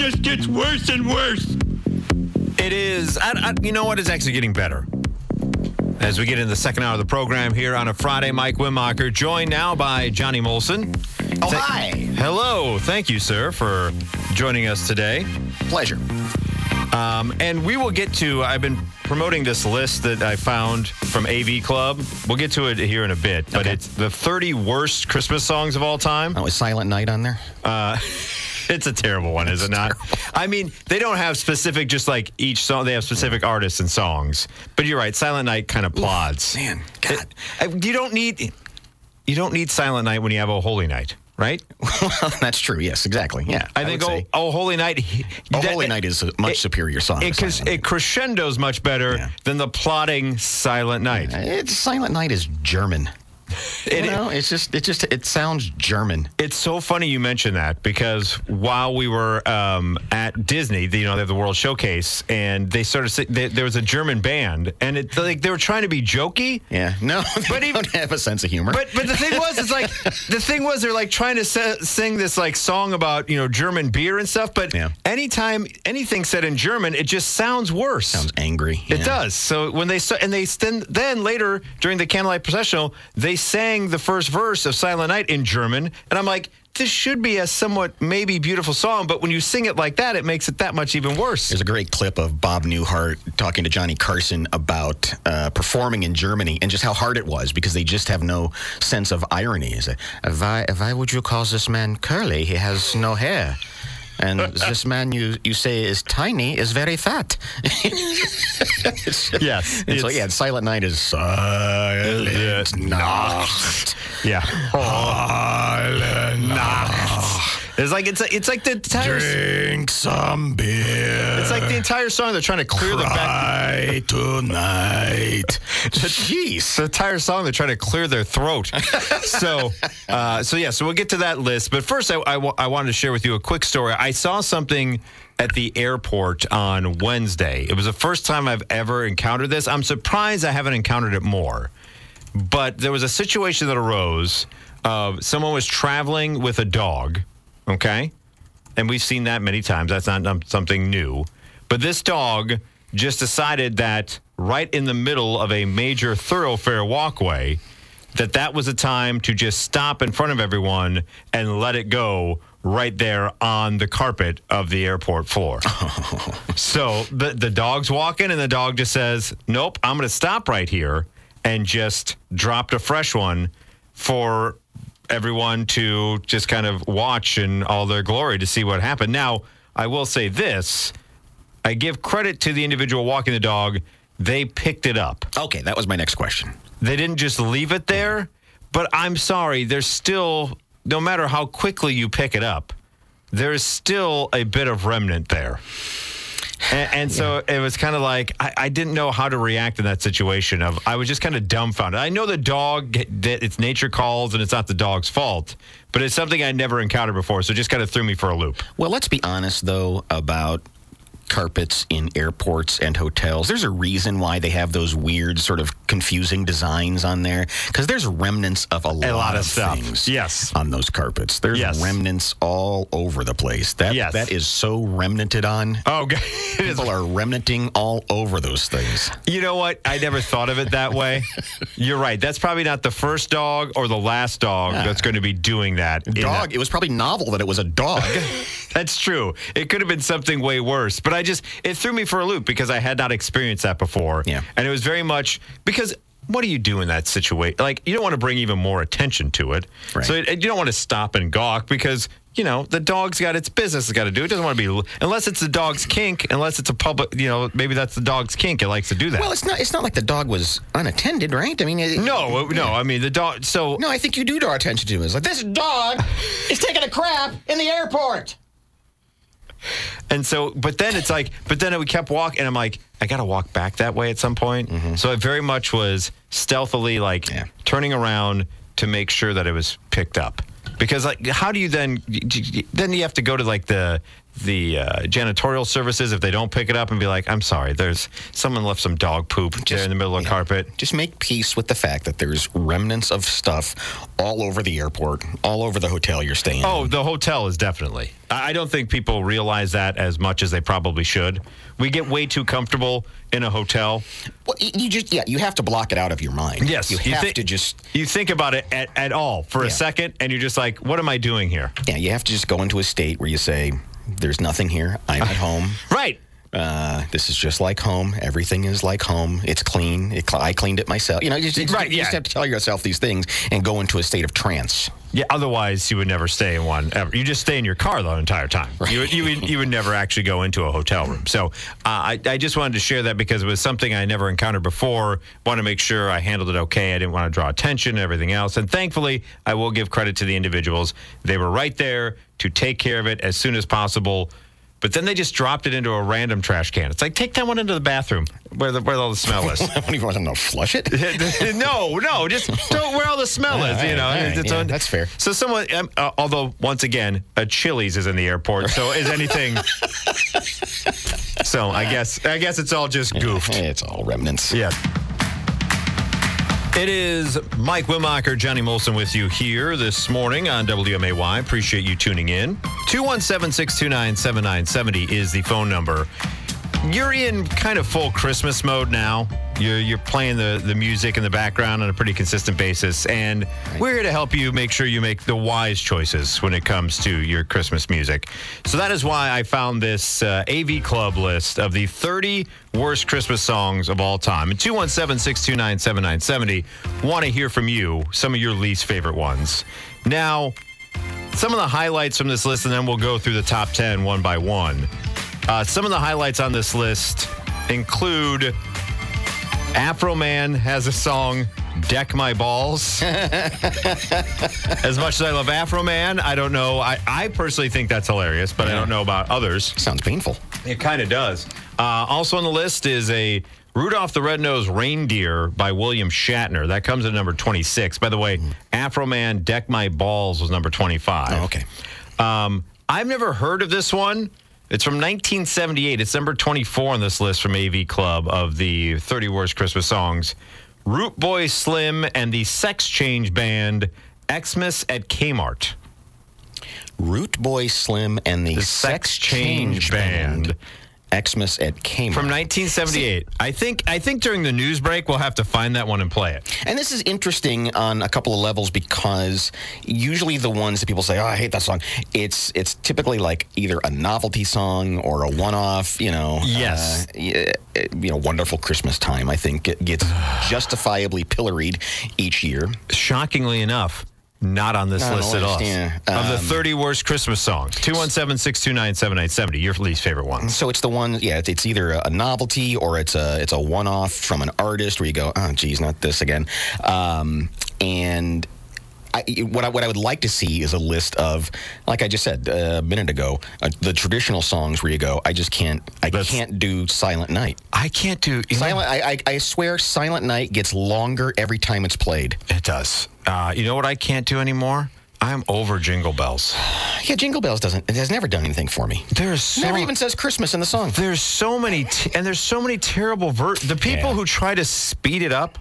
just gets worse and worse. It is. I, I, you know what? It's actually getting better. As we get in the second hour of the program here on a Friday, Mike Wimacher, joined now by Johnny Molson. Oh, Th- hi. Hello. Thank you, sir, for joining us today. Pleasure. Um, and we will get to, I've been promoting this list that I found from AV Club. We'll get to it here in a bit, but Okay. it's the 30 worst Christmas songs of all time. Oh, is Silent Night on there? Uh, it's a terrible one, is it not? I mean, they don't have specific, just like each song, they have specific artists and songs. But you're right, Silent Night kind of plods. Man, God. It- you don't need, you don't need Silent Night when you have a Holy Night, right? well, that's true. Yes, exactly. Yeah. I, think oh, oh Holy Night. Oh, that- Holy Night is a much it- superior song. It, cause it crescendos much better Yeah. than the plotting Silent Night. Night. It's Silent Night is German. It- you know, it's just it just it sounds German. It's so funny you mention that because while we were um, at Disney, you know, they have the World Showcase, and they si- They, there was a German band, and it like they were trying to be jokey. Yeah. No, they But even- don't have a sense of humor. But but the thing was, it's like the thing was they're like trying to se- sing this like song about you know German beer and stuff. But Yeah. anytime anything said in German, it just sounds worse. sounds angry. It does. So when they and they then then later during the candlelight processional, they sang the first verse of Silent Night in German, and I'm like, this should be a somewhat maybe beautiful song, but when you sing it like that, it makes it that much even worse. There's a great clip of Bob Newhart talking to Johnny Carson about uh, performing in Germany and just how hard it was because they just have no sense of irony. Is it? Why, why would you call this man curly? He has no hair. And this man you, you say is tiny is very fat. Yes, And so, it's- yeah, Silent Night is Silent Nacht. Yeah. Silent Night. It's like it's it's like the entire Drink some beer. It's like the entire song. They're trying to clear the back. Cry tonight. Jeez. the entire song they're trying to clear their throat so uh, so yeah so we'll get to that list but first I, I, wa- I wanted to share with you a quick story i saw something at the airport on wednesday it was the first time i've ever encountered this i'm surprised i haven't encountered it more but there was a situation that arose of someone was traveling with a dog okay and we've seen that many times. That's not um, something new. But this dog just decided that right in the middle of a major thoroughfare walkway, that that was a time to just stop in front of everyone and let it go right there on the carpet of the airport floor. so the the dog's walking, and the dog just says, "Nope, I'm going to stop right here," and just dropped a fresh one for everyone to just kind of watch in all their glory to see what happened. Now, I will say this I give credit to the individual walking the dog. They picked it up. Okay, that was my next question. They didn't just leave it there, but I'm sorry, there's still, no matter how quickly you pick it up, there's still a bit of remnant there. And, and so it was kind of like I, I didn't know how to react in that situation. Of I was just kind of dumbfounded. I know the dog, that it's nature calls, and it's not the dog's fault, but it's something I never encountered before. So it just kind of threw me for a loop. Well, let's be honest, though, about carpets in airports and hotels. There's a reason why they have those weird, sort of confusing designs on there because there's remnants of a, lot, lot of stuff. things Yes. on those carpets. There's Yes. remnants all over the place. That, Yes. that is so remnanted on. Oh, God. People are remnanting all over those things. You know what? I never thought of it that way. You're right. That's probably not the first dog or the last dog that's going to be doing that. Dog. that- It was probably novel that it was a dog. That's true. It could have been something way worse, but I just it threw me for a loop because I had not experienced that before. Yeah. and it was very much because what do you do in that situation? Like you don't want to bring even more attention to it, Right. so it, you don't want to stop and gawk because you know the dog's got its business it's got to do. It doesn't want to be unless it's the dog's kink, unless it's a public. You know, maybe that's the dog's kink. It likes to do that. well, it's not. It's not like the dog was unattended, right? I mean, it, no, uh, no. I mean the dog. So No, I think you do draw attention to it. It's like this dog is taking a crap in the airport. And so, but then it's like, but then we kept walking, and I'm like, I got to walk back that way at some point. Mm-hmm. So I very much was stealthily like Yeah. turning around to make sure that it was picked up. Because like, how do you then? Then you have to go to like the the uh, janitorial services if they don't pick it up and be like, "I'm sorry, there's someone left some dog poop there in the middle of the yeah. carpet." Just make peace with the fact that there's remnants of stuff all over the airport, all over the hotel you're staying. Oh, in. the hotel is definitely. I don't think people realize that as much as they probably should. We get way too comfortable in a hotel. Well, you just yeah, you have to block it out of your mind. Yes, you you have thi- to just You think about it at, at all for a second, and you're just like, "What am I doing here?" yeah, you have to just go into a state where you say, "There's nothing here. I'm at home." Right. Uh, this is just like home. Everything is like home. It's clean. It, cl- I cleaned it myself. You know, you just, Right, you just have to tell yourself these things and go into a state of trance. Yeah. Otherwise, you would never stay in one. Ever. You just stay in your car the entire time. You would, you would you would never actually go into a hotel room. So uh, I I just wanted to share that because it was something I never encountered before. Want to make sure I handled it okay. I didn't want to draw attention and everything else. And thankfully, I will give credit to the individuals. They were right there to take care of it as soon as possible. But then they just dropped it into a random trash can. It's like take that one into the bathroom where the where all the smell is. I don't even want to flush it. no, no, just don't where all the smell is. You know, right, yeah, on- that's fair. So someone, um, uh, although once again, a Chili's is in the airport. So is anything? so I guess I guess it's all just goofed. It's all remnants. Yeah. It is Mike Wimacher, Johnny Molson with you here this morning on WMAY. Appreciate you tuning in. 217 629 7970 is the phone number. You're in kind of full Christmas mode now. You're, you're playing the, the music in the background on a pretty consistent basis. And we're here to help you make sure you make the wise choices when it comes to your Christmas music. So that is why I found this uh, AV Club list of the 30 worst Christmas songs of all time. And 217 629 7970 want to hear from you some of your least favorite ones. Now, some of the highlights from this list, and then we'll go through the top 10 one by one. Uh, some of the highlights on this list include Afroman has a song, Deck My Balls. as much as I love Afroman, I don't know. I, I personally think that's hilarious, but I don't know about others. Sounds painful. It kind of does. Uh, also on the list is a Rudolph the Red-Nosed Reindeer by William Shatner. That comes at number 26. By the way, Afroman, Deck My Balls was number 25. Oh, okay. Um, I've never heard of this one. It's from 1978. It's number 24 on this list from AV Club of the 30 worst Christmas songs. Root Boy Slim and the Sex Change Band, Xmas at Kmart. Root Boy Slim and the, The Sex Change Band. Xmas at Kmart. From 1978. I think I think during the news break we'll have to find that one and play it. And this is interesting on a couple of levels because usually the ones that people say, "Oh, I hate that song," it's it's typically like either a novelty song or a one-off. You know, Yes. uh, you know, wonderful Christmas time. I think it gets justifiably pilloried each year. Shockingly enough, not on this list at all. yeah. of the Um, 30 worst Christmas songs. 217 629 7970, your least favorite one. So it's the one, yeah. It's, it's either a novelty or it's a it's a one off from an artist where you go, oh, geez, not this again. Um, and I, what I what I would like to see is a list of, like I just said uh, a minute ago, uh, the traditional songs where you go, I just can't, I That's- can't do Silent Night. I can't do Silent, I, I I swear, Silent Night gets longer every time it's played. It does. Uh, you know what I can't do anymore? I'm over Jingle Bells. Yeah, Jingle Bells doesn't. It has never done anything for me. There's so Never even says Christmas in the song. there's so many t- and there's so many terrible ver- the people Yeah. who try to speed it up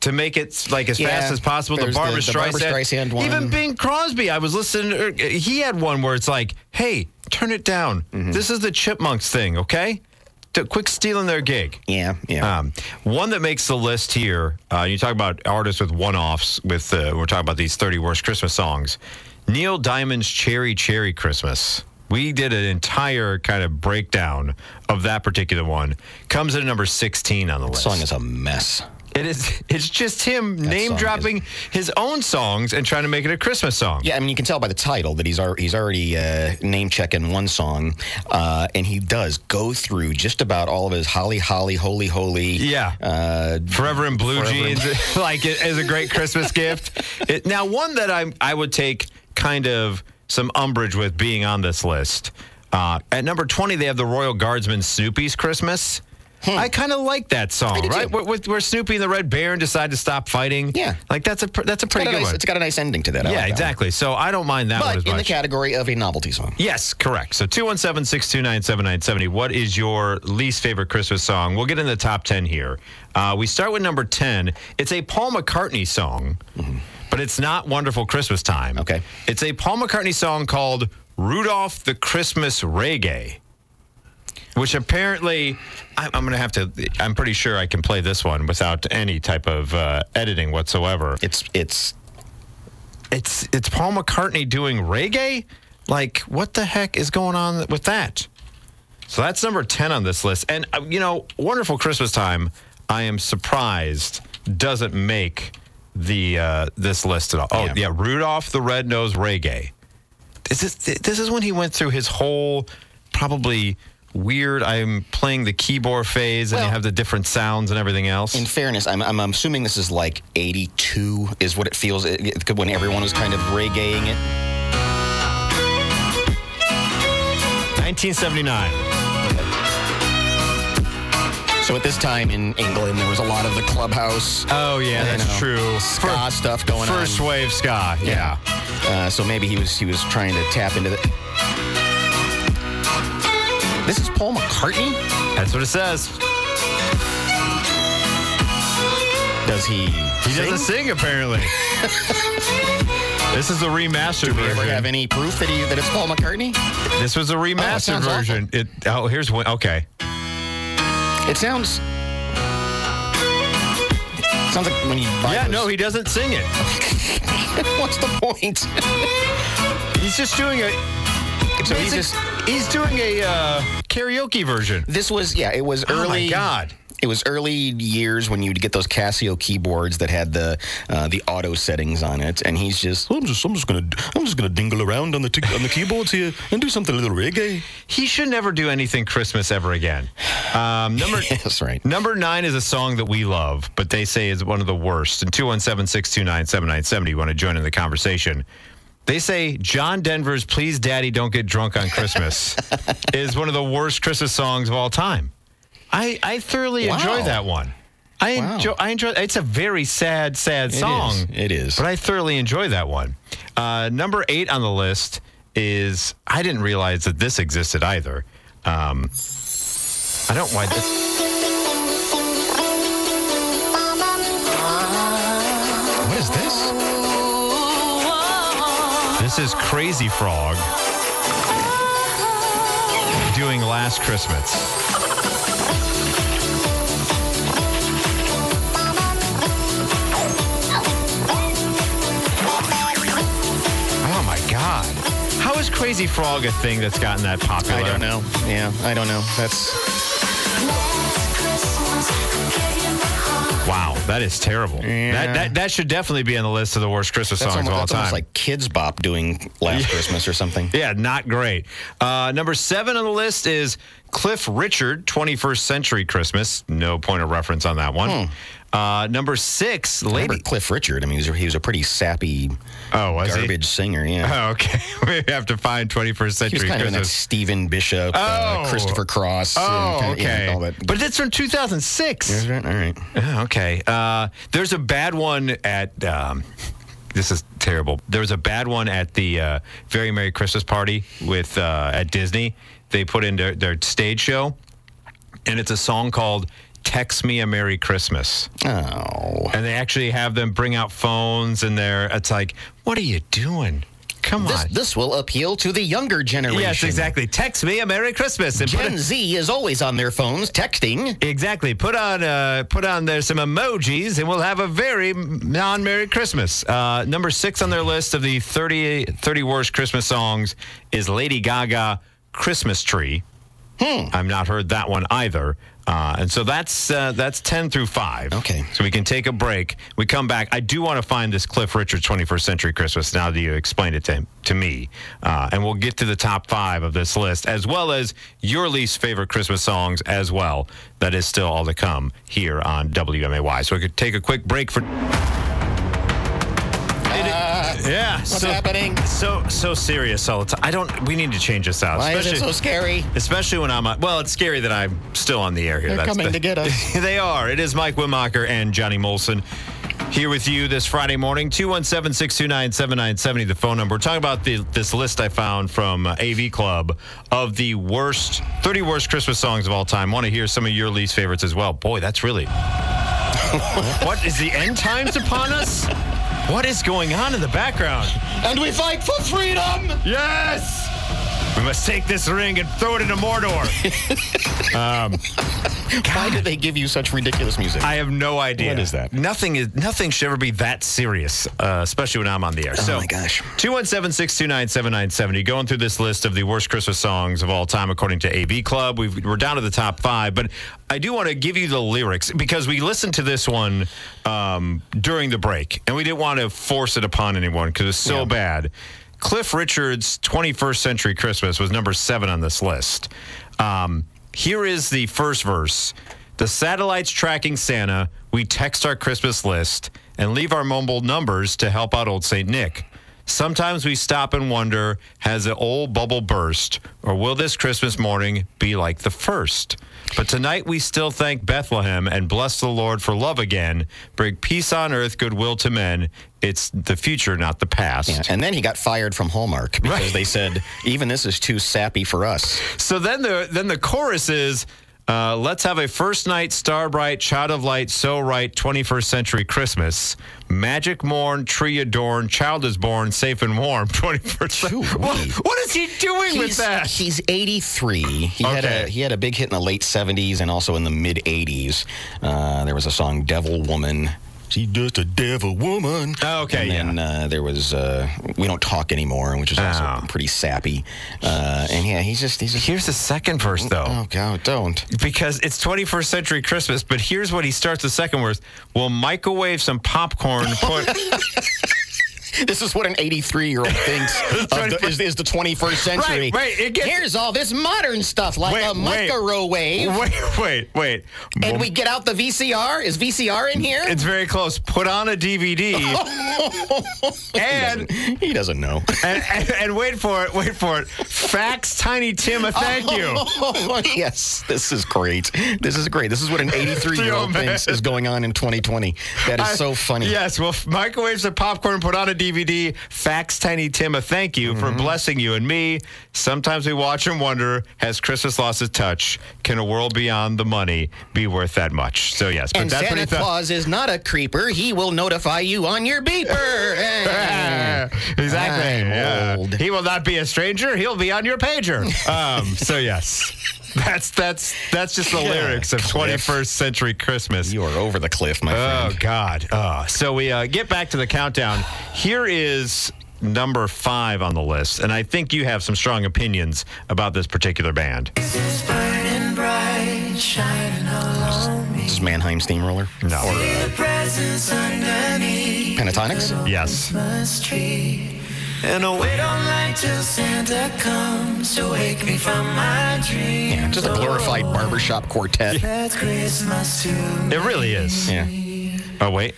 to make it like as Yeah, fast as possible. The there's the- Barbara the Streisand, Streisand one. even Bing Crosby. I was listening. er, He had one where it's like, "Hey, turn it down. Mm-hmm. This is the Chipmunks thing, okay? D- Quick stealing their gig." Yeah, yeah. Um, one that makes the list here. Uh, you talk about artists with one-offs. With uh, we're talking about these 30 worst Christmas songs. Neil Diamond's "Cherry Cherry Christmas." We did an entire kind of breakdown of that particular one. Comes in at number 16 on the the list. song is a mess. It is. It's just him name song dropping his own songs and trying to make it a Christmas song. Yeah, I mean, you can tell by the title that he's al- he's already uh, name checking one song, uh, and he does go through just about all of his holly, holly, holy, holy. Yeah. Uh, Forever in blue Forever in jeans, like it as a great Christmas gift. It, now, one that I I would take kind of some umbrage with being on this list. Uh, at number twenty, they have the Royal Guardsmen Snoopy's Christmas. I kind of like that song, Hmm. right? Where, where Snoopy and the Red Baron decide to stop fighting. Yeah. like that's a that's a It's pretty a good nice, one. it's got a nice ending to that. I yeah, like that exactly. So I don't mind that one as But in the category of a novelty song. Yes, correct. So 217 629 7970. What is your least favorite Christmas song? We'll get in the top 10 here. Uh, we start with number 10. It's a Paul McCartney song, but it's not Wonderful Christmas Time. Okay. It's a Paul McCartney song called Rudolph the Christmas Reggae, which apparently I'm, I'm going to have to, I'm pretty sure I can play this one without any type of uh, editing whatsoever. It's it's It's it's Paul McCartney doing reggae. Like, what the heck is going on with that? So that's number ten on this list. And uh, you know, "Wonderful Christmas Time." I am surprised doesn't make the uh, this list at all. Oh Yeah. yeah, Rudolph the Red-Nosed Reggae. This Is this this is when he went through his whole probably weird. I'm playing the keyboard phase, and you Well- have the different sounds and everything else. in fairness. I'm, I'm assuming this is like 82 is what it feels it, it- when everyone was kind of reggaeing it. 1979. So at this time in England, there was a lot of the clubhouse. Oh yeah, that's know, true. Ska Fir- stuff going First on. wave ska. Yeah. Uh, so maybe he was he was trying to tap into the. This is Paul McCartney. That's what it says. Does he? He doesn't sing apparently. this is the remastered version. Do we ever version. have any proof that he that it's Paul McCartney? this was a oh, remastered sounds awful. version. It oh here's one okay. It sounds. Sounds like when you Yeah, those- no, he doesn't sing it. What's the point? He's just doing a So he's basic- just. he's doing a uh, karaoke version. This was yeah. It was early. Oh my early. God. It was early years when you'd get those Casio keyboards that had the uh, the auto settings on it, and he's just. I'm just I'm just gonna I'm just gonna dingle around on the t- on the keyboards here and do something a little reggae. He should never do anything Christmas ever again. Um, number That's right. Number nine is a song that we love, but they say is one of the worst. And 217 629 7970, you want to join in the conversation. They say John Denver's Please Daddy Don't Get Drunk on Christmas is one of the worst Christmas songs of all time. I, I thoroughly Wow. enjoy that one. I Wow. enjoy I enjoy it's a very sad, sad song. is. It is. But I thoroughly enjoy that one. Uh, number eight on the list is I didn't realize that this existed either. Um, I don't why this This is Crazy Frog doing Last Christmas. Oh my God. How is Crazy Frog a thing that's gotten that popular? I don't know. Yeah, I don't know. That's that is terrible. Yeah. That, that that should definitely be on the list of the worst Christmas that's songs almost, of all that's time. almost like Kidz Bop doing Last Christmas or something. Yeah, not great. Uh, number seven on the list is Cliff Richard, 21st Century Christmas. No point of reference on that one. Uh, number six, Remember Lady. Cliff Richard? I mean, he was, a- he was a pretty sappy, Oh, was he? garbage singer. Yeah. Oh, okay. we have to find 21st He was Century kind of in that Stephen Bishop, Oh. uh, Christopher Cross. uh, Oh, kind of, yeah, okay. all that. But it's from 2006. All right. Oh, okay. Uh, there's a bad one at. Um, this is terrible. There was a bad one at the uh, Very Merry Christmas Party with uh, at Disney. They put in their, their stage show, and it's a song called "Text Me a Merry Christmas." Oh. And they actually have them bring out phones, and they're. It's like, what are you doing? Come This, on. this will appeal to the younger generation. yes, exactly. Text me a Merry Christmas and Gen it- Z is always on their phones texting. Exactly. Put on uh, put on there some emojis, and we'll have a very non Merry Christmas. Uh, number six on their list of the 30, 30 worst Christmas songs is Lady Gaga "Christmas Tree." Hmm. I've not heard that one either. Uh, and so that's uh, that's ten through five. Okay. So we can take a break. We come back. I do want to find this Cliff Richard 21st Century Christmas. Now that you explained it to to me, uh, and we'll get to the top five of this list as well as your least favorite Christmas songs as well. That is still all to come here on WMAY. So we could take a quick break for. Yeah. What's so, happening? So so serious all the time. I don't. We need to change this out. Why is it so scary? Especially when I'm on. Well, it's scary that I'm still on the air here. They're coming the- to get us. they are. It is Mike Wimacher and Johnny Molson here with you this Friday morning. 217 629 7970, the phone number. We're talking about the, this list I found from uh, AV Club of the worst, 30 worst Christmas songs of all time. Want to hear some of your least favorites as well. Boy, that's really. what is the end times upon us? What is going on in the background? And we fight for freedom! Yes! We must take this ring and throw it into Mordor. Why do they give you such ridiculous music? I have no idea. What is that? Nothing is nothing should ever be that serious, uh, especially when I'm on the air. so Oh my gosh. 217-629-7970. Going through this list of the worst Christmas songs of all time according to AV Club. We've, we're down to the top five, but I do want to give you the lyrics because we listened to this one um, during the break, and we didn't want to force it upon anyone because it's so Yeah. bad. Cliff Richard's 21st Century Christmas was number seven on this list. Um, here is the first verse. The satellite's tracking Santa. We text our Christmas list and leave our mumbled numbers to help out old St. Nick. Sometimes we stop and wonder has the old bubble burst, or will this Christmas morning be like the first? But tonight we still thank Bethlehem and bless the Lord for love again. Bring peace on earth, goodwill to men. It's the future, not the past. Yeah, and then he got fired from Hallmark because Right. they said even this is too sappy for us. So then the then the chorus is uh, let's have a first night star bright child of light so right 21st century christmas magic morn tree adorned child is born safe and warm 21st Shoo-wee. what, what is he doing with that he's 83. He had a he had a big hit in the late 70s and also in the mid 80s. Uh, there was a song "Devil Woman." She's just a devil woman. Oh, okay, And then uh, there was uh, "We Don't Talk Anymore," which is also Oh. pretty sappy. Uh, and yeah, he's just he's just. here's the second verse though Oh God, don't. because it's 21st century christmas but here's what he starts the second verse we'll microwave some popcorn put This is what an 83 year old thinks of the, is, is the 21st century. Right, right, it gets- Here's all this modern stuff like Wait, a microwave. wait wait wait And we get out the VCR. Is VCR in here? it's very close put on a dvd and he doesn't know. and, and, and wait for it, wait for it. Fax Tiny Tim a thank you. Oh, yes, this is great. This is great. This is what an 83 year old thinks is going on in 2020. That is so funny. Yes, well, microwaves and popcorn, put on a DVD. Fax Tiny Tim a thank you Mm-hmm. for blessing you and me. Sometimes we watch and wonder, has Christmas lost its touch? Can a world beyond the money be worth that much? So yes, but And that's Santa thought. Claus is not a creeper. He will notify you on your beeper. exactly. I'm yeah. old. He will not be a stranger. He'll be on your pager. Um, so yes, that's that's that's just the lyrics of Cliff. 21st century Christmas. You are over the cliff, my friend. Oh. God! Oh. So we uh, get back to the countdown. Here is number five on the list, and I think you have some strong opinions about this particular band. It's burning bright, shining all. This is Mannheim Steamroller. No. The presents underneath Pentatonix? Yes. Christmas tree. And I wait online till Santa comes to wake me from my dreams. Yeah, just a glorified barbershop quartet. That's Christmas too. It really is. Yeah. Oh wait.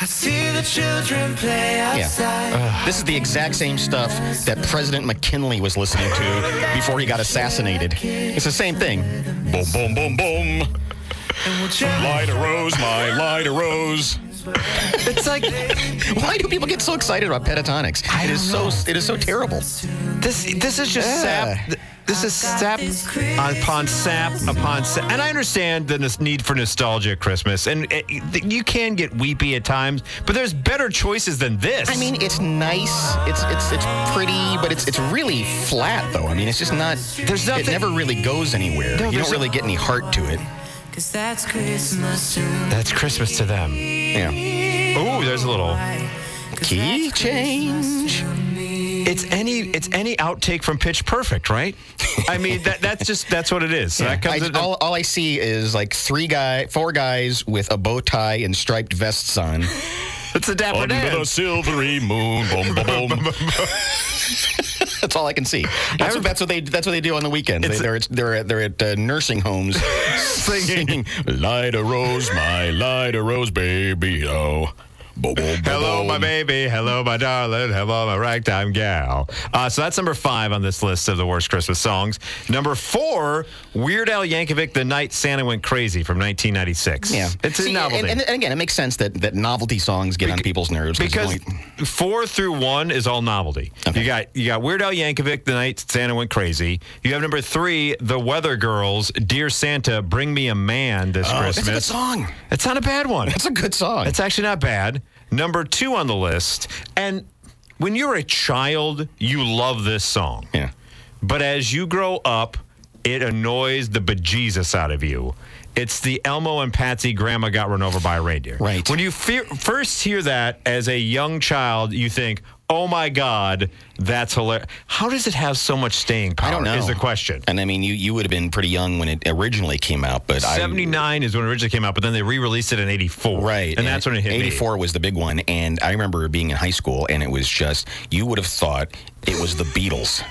I see the children play outside. This is the exact same stuff that President McKinley was listening to before he got assassinated. It's the same thing. Boom, boom, boom, boom. Light a rose, my light a rose. It's like Why do people get so excited about pentatonix? It is so it is so terrible. this. This is just Yeah. sap. This is sap upon sap upon sap. And I understand the need for nostalgia at Christmas, and eh, it, you can get weepy at times, but there's better choices than this. I mean, it's nice. It's it's it's pretty, but it's it's really flat though. I mean, it's just not. There's nothing- It never really goes anywhere. No, you don't really get any heart to it. Cause that's Christmas too. that's Christmas to them. Yeah. Ooh, there's a little. Key change. It's any it's any outtake from Pitch Perfect, right? I mean that that's just that's what it is. So that I, comes all, all I see is like three guy, four guys with a bow tie and striped vests on. it's a dapper Dan. silvery moon, boom, boom, boom. that's all I can see. That's, what, that's what they. That's what they do on the weekends. They, they're, at, they're at, they're at uh, nursing homes singing, "Light a rose, my light a rose, baby, oh." Hello, my baby. Hello, my darling. Hello, my ragtime gal. Uh, so that's number five on this list of the worst Christmas songs. Number four, Weird Al Yankovic, "The Night Santa Went Crazy" from 1996. Yeah, it's a See, novelty. And, and, again, it makes sense that, that novelty songs get on people's nerves because only- four through one is all novelty. Okay. You got you got Weird Al Yankovic, "The Night Santa Went Crazy." You have number three, The Weather Girls, "Dear Santa, Bring Me a Man This Oh, Christmas." that's a good song. It's not a bad one. That's a good song. It's actually not bad. Number two on the list, and when you're a child, you love this song. yeah. But as you grow up, it annoys the bejesus out of you. It's the Elmo and Patsy grandma got run over by a reindeer. Right. When you fear, first hear that as a young child, you think, oh my God, that's hilarious. How does it have so much staying power? I don't know. Is the question. And I mean, you, you would have been pretty young when it originally came out, but I. 79 is when it originally came out, but then they re released it in 84. Right. And, that's when it hit me. 84 was the big one. And I remember being in high school, and it was just, you would have thought it was the Beatles.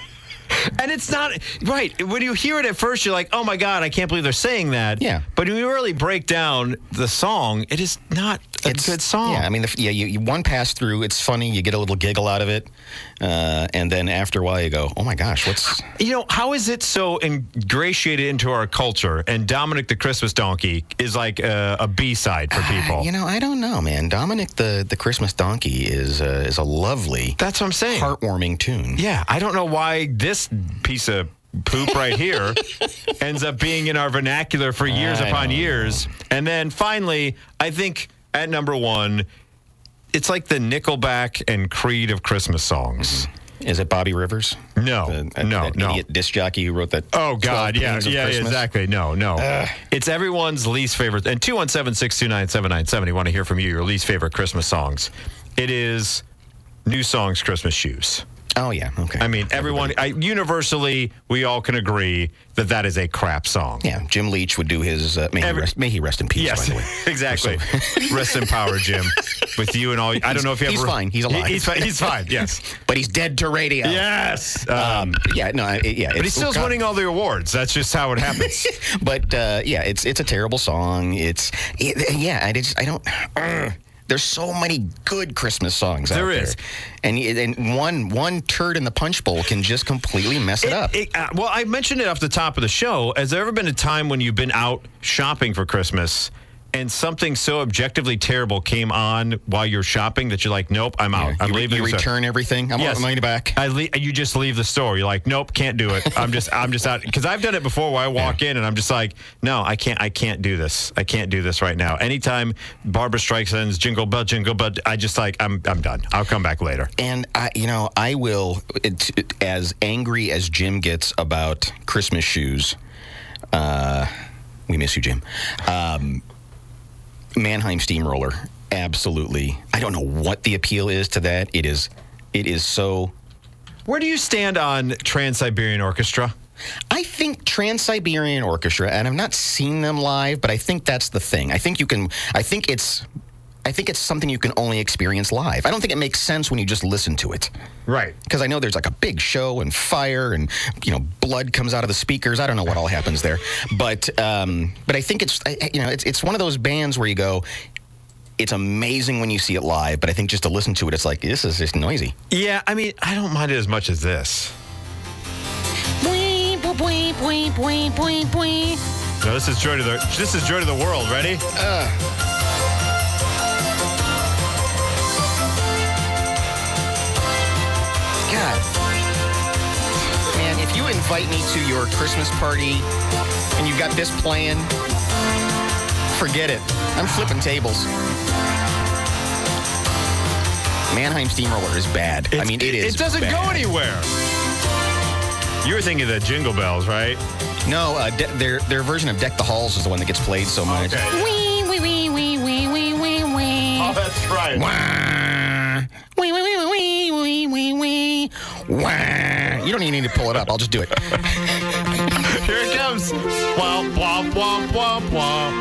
And it's not right. When you hear it at first, you're like, "Oh my god, I can't believe they're saying that." Yeah. But when you really break down the song, it is not a good song. Yeah, I mean, the, yeah, you, you one pass through, it's funny, you get a little giggle out of it, uh, and then after a while, you go, "Oh my gosh, what's?" You know, how is it so ingratiated into our culture? And Dominic the Christmas Donkey is like a, a B side for people. You know, I don't know, man. Dominic the the Christmas donkey is uh, is a lovely, That's what I'm saying. heartwarming tune. Yeah, I don't know why this piece of poop right here ends up being in our vernacular for years upon years. And then finally, I think at number one, it's like the Nickelback and Creed of Christmas songs. Is it Bobby Rivers? No, The- uh, no, that no. idiot disc jockey who wrote that. Oh God, yeah, yeah, Christmas? exactly. No, no. It's everyone's least favorite. And 217-629-7970. Want to hear from you your least favorite Christmas songs? It is NewSong's Christmas Shoes. Oh yeah, okay. I mean, everyone, I, universally, we all can agree that that is a crap song. yeah, Jim Leach would do his. Uh, may, Every- he rest, may he rest in peace. Yes, by the way. exactly. Rest in power, Jim. With you and all. I don't know if you He's ever. fine. He's He- alive. he's, fine. he's fine. Yes. But he's dead to radio. yes. Um, Um, yeah, no, I- yeah. but he's still winning all the awards. That's just how it happens. But uh, yeah, it's it's a terrible song. It's it, yeah. I just I don't. uh, there's so many good Christmas songs out There there. is. and and one one turd in the punch bowl can just completely mess it, up. It- uh, well, I mentioned it off the top of the show. Has there ever been a time when you've been out shopping for Christmas and something so objectively terrible came on while you're shopping that you're like, nope, I'm out. I'm you, leaving. you the store." return everything. I'm Yes. money back. I le- you just leave the store. You're like, nope, can't do it. I'm just, I'm just out because I've done it before. Where I walk in and I'm just like, no, I can't, I can't do this. I can't do this right now. Anytime Barbara Streisand's Jingle Bell, Jingle Bell, I just like, I'm, I'm done. I'll come back later. And I, you know, I will. It- as angry as Jim gets about Christmas shoes, uh, we miss you, Jim. Um, Mannheim Steamroller, absolutely. I don't know what the appeal is to that. It is, it is so. Where do you stand on Trans Siberian Orchestra? I think Trans Siberian Orchestra, and I've not seen them live, but I think that's the thing. I think you can. I think it's. I think it's something you can only experience live. I don't think it makes sense when you just listen to it. Right. because I know there's like a big show and fire and you know blood comes out of the speakers. I don't know what all happens there, but um, but I think it's you know it's it's one of those bands where you go. It's amazing when you see it live, but I think just to listen to it, it's like this is just noisy. Yeah, I mean, I don't mind it as much as this. No, this is joy to the this is joy to the world. Ready? God, man, if you invite me to your Christmas party and you've got this plan, forget it. I'm flipping tables. Mannheim Steamroller is bad. I It's- mean, it is. It doesn't go anywhere. You were thinking of the Jingle Bells, right? No, uh, de- their their version of "Deck the Halls" is the one that gets played so much. Wee wee wee wee wee wee wee. Oh, that's right. Wah. Wee, wee, wee, wee, wee, wee, wee. Wah. You don't even need to pull it up. I'll just do it. Here it comes. Womp, womp, womp, womp, womp.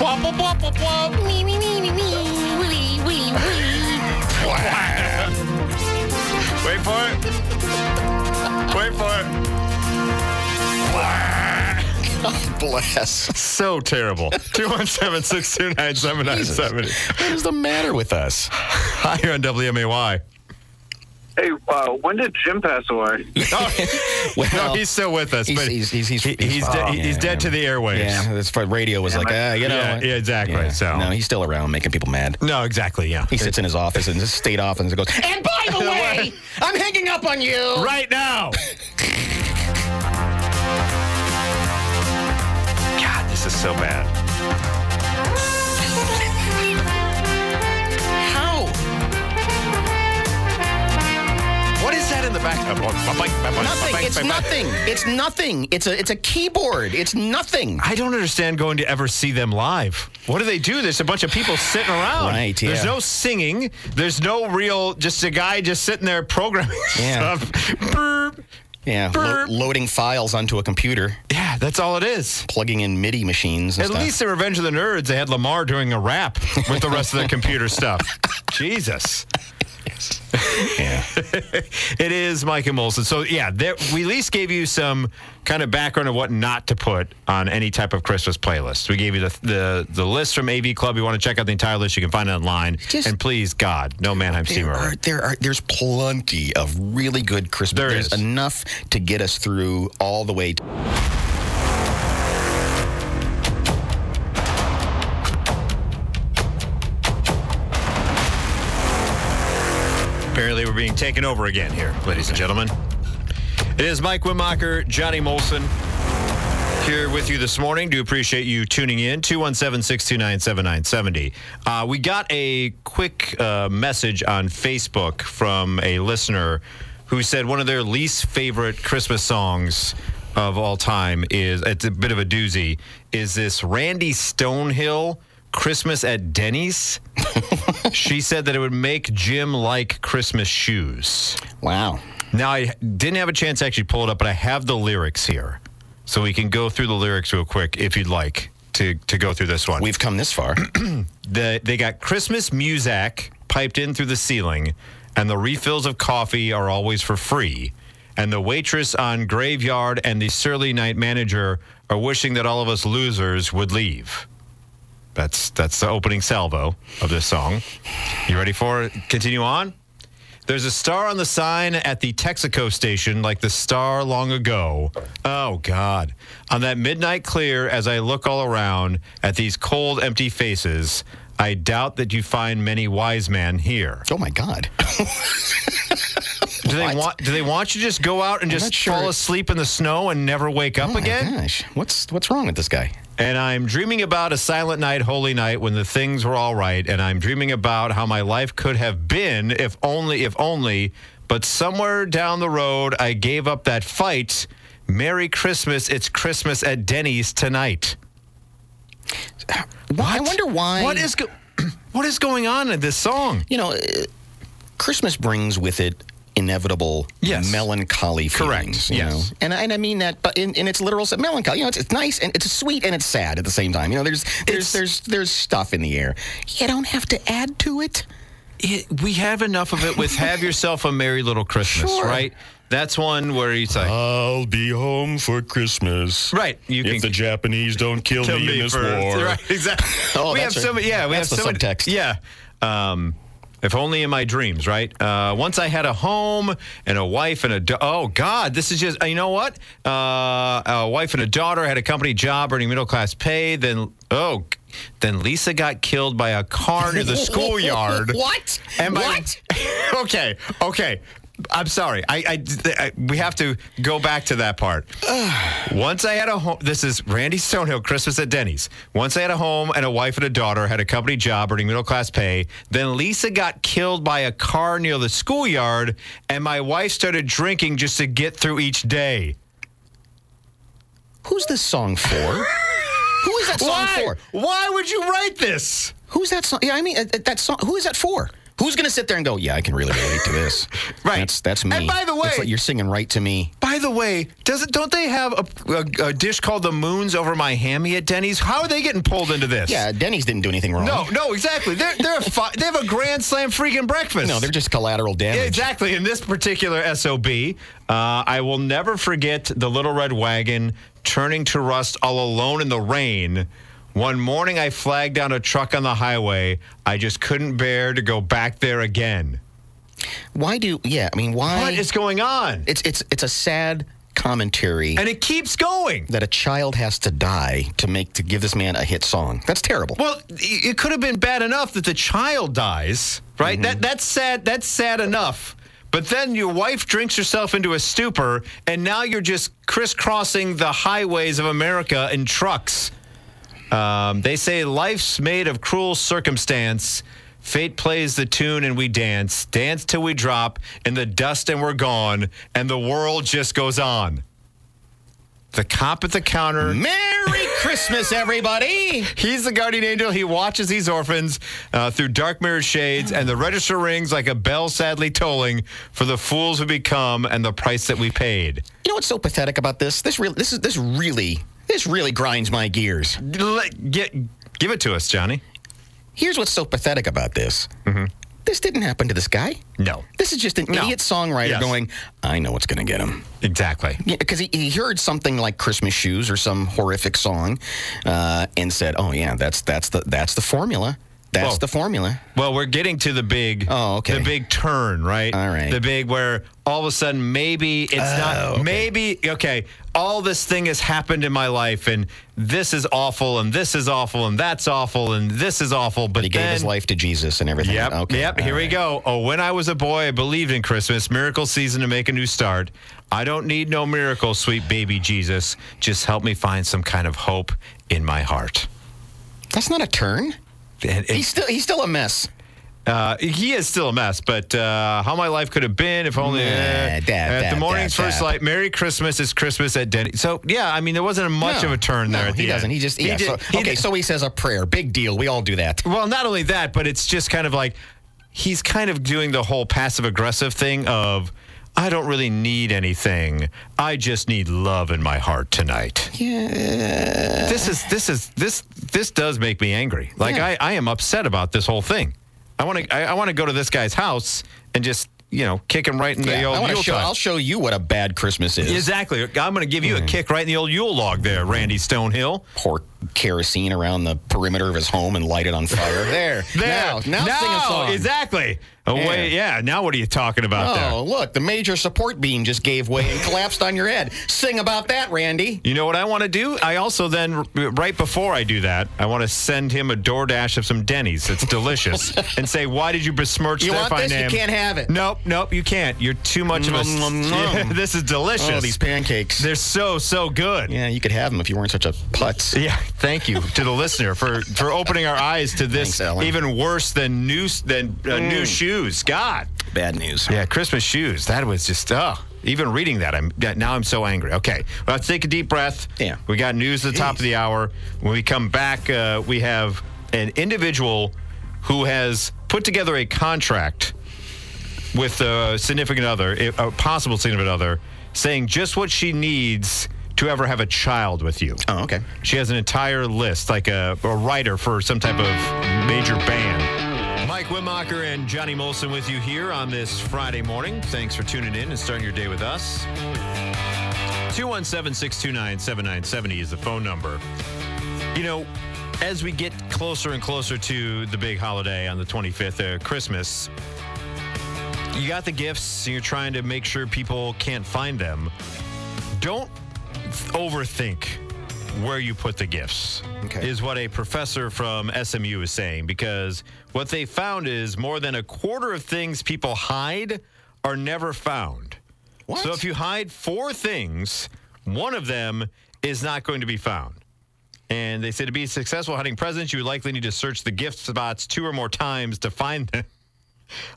Womp, womp, womp, womp, womp. Wait for it. Wait for it. Bless. So terrible. 217 629 7970. What is the matter with us? Hi, you're on WMAY. Hey, uh, when did Jim pass away? Well, No, he's still with us, he's, but he's, he's, he's, he- he's, de- he's dead to the airwaves. Yeah, that's for radio was like, ah, you know. Yeah, yeah, exactly, so- no, he's still around making people mad. No, exactly, yeah. He sits in his office and just state office and goes, and by the way, I'm hanging up on you. right now. So bad. How? What is that in the back? Nothing. It's nothing. It's nothing. It's a it's a keyboard. It's nothing. I don't understand going to ever see them live. What do they do? There's a bunch of people sitting around. Right, There's no singing. There's no real, just a guy just sitting there programming Yeah. stuff. Burp. Yeah, lo- loading files onto a computer, Yeah, that's all it is. plugging in MIDI machines. And At stuff. least in Revenge of the Nerds, they had Lamar doing a rap with the rest of the computer stuff. Jesus. yeah. It is Mike and Molson. So, yeah, there, we at least gave you some kind of background of what not to put on any type of Christmas playlist. We gave you the the, the list from AV Club. You want to check out the entire list, you can find it online. Just- and please, God, no Mannheim Steamer. are, there are there's plenty of really good Christmas. There there's is. enough to get us through all the way. To- Taken over again here, ladies and gentlemen. It is Mike Wimacher, Johnny Molson here with you this morning. Do appreciate you tuning in. 217 629 7970. Uh, We got a quick uh, message on Facebook from a listener who said one of their least favorite Christmas songs of all time is it's a bit of a doozy is this Randy Stonehill Christmas at Denny's. she said that it would make Jim like Christmas shoes. wow. Now, I didn't have a chance to actually pull it up, but I have the lyrics here. So we can go through the lyrics real quick if you'd like to, to go through this one. We've come this far. the, they got Christmas music piped in through the ceiling, and the refills of coffee are always for free. And the waitress on Graveyard and the surly night manager are wishing that all of us losers would leave. That's that's the opening salvo of this song. You ready for it? Continue on. There's a star on the sign at the Texaco station, like the star long ago. Oh, God. On that midnight clear, as I look all around at these cold, empty faces, I doubt that you find many wise men here. oh my God. Do they want? Do they want you to just go out and I'm just sure. fall asleep in the snow and never wake up Oh my again? gosh. What's what's wrong with this guy? And I'm dreaming about a silent night, holy night, when the things were all right. And I'm dreaming about how my life could have been if only, if only. But somewhere down the road, I gave up that fight. Merry Christmas. It's Christmas at Denny's tonight. I wonder why. What is, go- what is going on in this song? you know, uh, Christmas brings with it inevitable Yes. melancholy Correct. feelings. You Yes. know? And, and I mean that, but in, in its literal sense, melancholy. You know, it's, it's nice and it's sweet and it's sad at the same time. You know, there's It's- there's there's there's stuff in the air. You don't have to add to it. It, we have enough of it with Have Yourself a Merry Little Christmas, Sure. right? That's one where you say, I'll be home for Christmas. right, you If can the Japanese don't kill, kill me, me in this for war. right exactly. Oh, we have that's so many. Yeah, we That's have the so many- Yeah. Um, if only in my dreams, right? Uh, once I had a home and a wife and a da- oh god, this is just you know what? Uh, a wife and a daughter had a company job, earning middle class pay. Then oh, then Lisa got killed by a car near the schoolyard. What? And my- what? okay, okay. I'm sorry. I, I, I- we have to go back to that part. Once I had a home. This is Randy Stonehill, Christmas at Denny's. Once I had a home and a wife and a daughter, had a company job, earning middle class pay. Then Lisa got killed by a car near the schoolyard, and my wife started drinking just to get through each day. Who's this song for? Who is that song Why? for? Why would you write this? Who's that song? Yeah, I mean uh, that song. Who is that for? Who's going to sit there and go, "Yeah, I can really relate to this." Right. That's that's me. And by the way- That's like you're singing right to me. By the way, doesn't don't they have a, a, a dish called the Moons over my hammy at Denny's? How are they getting pulled into this? Yeah, Denny's didn't do anything wrong. No, no, exactly. They're they're a fi- they have a grand slam freaking breakfast. no, they're just collateral damage. Yeah, exactly. In this particular SOB, uh, I will never forget the Little Red Wagon turning to rust all alone in the rain. One morning I flagged down a truck on the highway. I just couldn't bear to go back there again. Why do? Yeah, I mean, why? What is going on? It's it's it's a sad commentary And it keeps going. that a child has to die to make to give this man a hit song. That's terrible. Well, it could have been bad enough that the child dies, right? That mm-hmm. that's sad. That's sad enough. But then your wife drinks herself into a stupor, and now you're just crisscrossing the highways of America in trucks. Um, they say life's made of cruel circumstance. Fate plays the tune and we dance, dance till we drop in the dust and we're gone, and the world just goes on. The cop at the counter. Merry Christmas, everybody! He's the guardian angel. He watches these orphans uh, through dark mirror shades, and the register rings like a bell sadly tolling for the fools we become and the price that we paid. You know what's so pathetic about this? This really, this is this really, this really grinds my gears. Let- Get, give it to us, Johnny. Here's what's so pathetic about this. This didn't happen to this guy. No. This is just an No. idiot songwriter Yes. going, I know what's going to get him. Exactly. Because he, he heard something like Christmas Shoes or some horrific song uh, and said, oh, yeah, that's, that's, the, that's the formula. That's Whoa. the formula. Well, we're getting to the big, Oh, okay. the big turn, right? All right. The big where all of a sudden maybe it's Oh, not. okay. Maybe okay. All this thing has happened in my life, and this is awful, and this is awful, and that's awful, and this is awful. But, But he gave his life to Jesus and everything. Yep. Okay. Yep. all Here we go. Oh, when I was a boy, I believed in Christmas, miracle season to make a new start. I don't need no miracle, sweet baby Jesus. Just help me find some kind of hope in my heart. That's not a turn. And, and, He's still he's still a mess. uh, he is still a mess, but uh, how my life could have been if only Nah, uh, dab, at the morning's dab, first dab. light. Merry Christmas is Christmas at Denny. So yeah, I mean there wasn't much No, of a turn no, there. At he the doesn't. end. He just yeah. did- so, he okay, did- so he says a prayer. Big deal. We all do that. Well, not only that, but it's just kind of like he's kind of doing the whole passive aggressive thing of I don't really need anything. I just need love in my heart tonight. Yeah. This is this is this this does make me angry. Like Yeah. I, I am upset about this whole thing. I want to I, I want to go to this guy's house and just you know kick him right in the Yeah, old I Yule show, time. I'll show you what a bad Christmas is. Exactly. I'm going to give you a mm. kick right in the old Yule log there, Randy Stonehill. Pour kerosene around the perimeter of his home and light it on fire. there. There. Now, now, sing a song. Exactly. Oh, Yeah. wait, yeah. Now what are you talking about there? Oh, look, the major support beam just gave way and collapsed on your head. Sing about that, Randy. You know what I want to do? I also then, right before I do that, I want to send him a DoorDash of some Denny's. It's delicious. and say, why did you besmirch You their want this? You can't have it. Nope, nope, you can't. You're too much of a. Nom. this is delicious. Oh, these pancakes. They're so, so good. yeah, you could have them if you weren't such a putz. Yeah, thank you to the listener for for opening our eyes to this Thanks, Mm. even worse than new than uh, new shoes. God. Bad news. Yeah, Christmas shoes. That was just oh. Even reading that, I'm now I'm so angry. Okay, well, let's take a deep breath. Yeah. we got news at the top of the hour. When we come back, uh, we have an individual who has put together a contract with a significant other, a possible significant other, saying just what she needs to ever have a child with you. Oh, okay. She has an entire list, like a, a writer for some type of major band. Mike Wimacher and Johnny Molson with you here on this Friday morning. Thanks for tuning in and starting your day with us. 217 629 7970 is the phone number. You know, as we get closer and closer to the big holiday on the 25th, uh, Christmas, you got the gifts and you're trying to make sure people can't find them. Don't overthink where you put the gifts Okay. is what a professor from SMU is saying because what they found is more than a quarter of things people hide are never found. What? So if you hide four things, one of them is not going to be found. And they said to be successful hunting presents, you would likely need to search the gift spots two or more times to find them.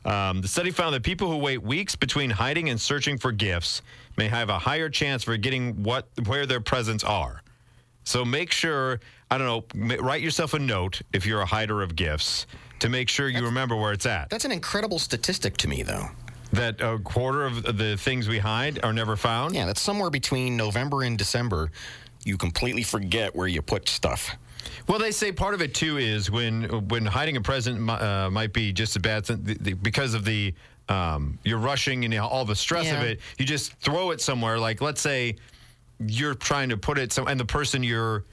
Um, the study found that people who wait weeks between hiding and searching for gifts may have a higher chance for getting what where their presents are. So make sure I don't know, write yourself a note if you're a hider of gifts to make sure you remember where it's at. That's an incredible statistic to me, though. That a quarter of the things we hide are never found. Yeah, that's somewhere between November and December. You completely forget where you put stuff. Well, they say part of it too is when when hiding a present uh, might be just a bad thing because of the um, you're rushing and all the stress of it. You just throw it somewhere. Like let's say you're trying to put it some, and the person you're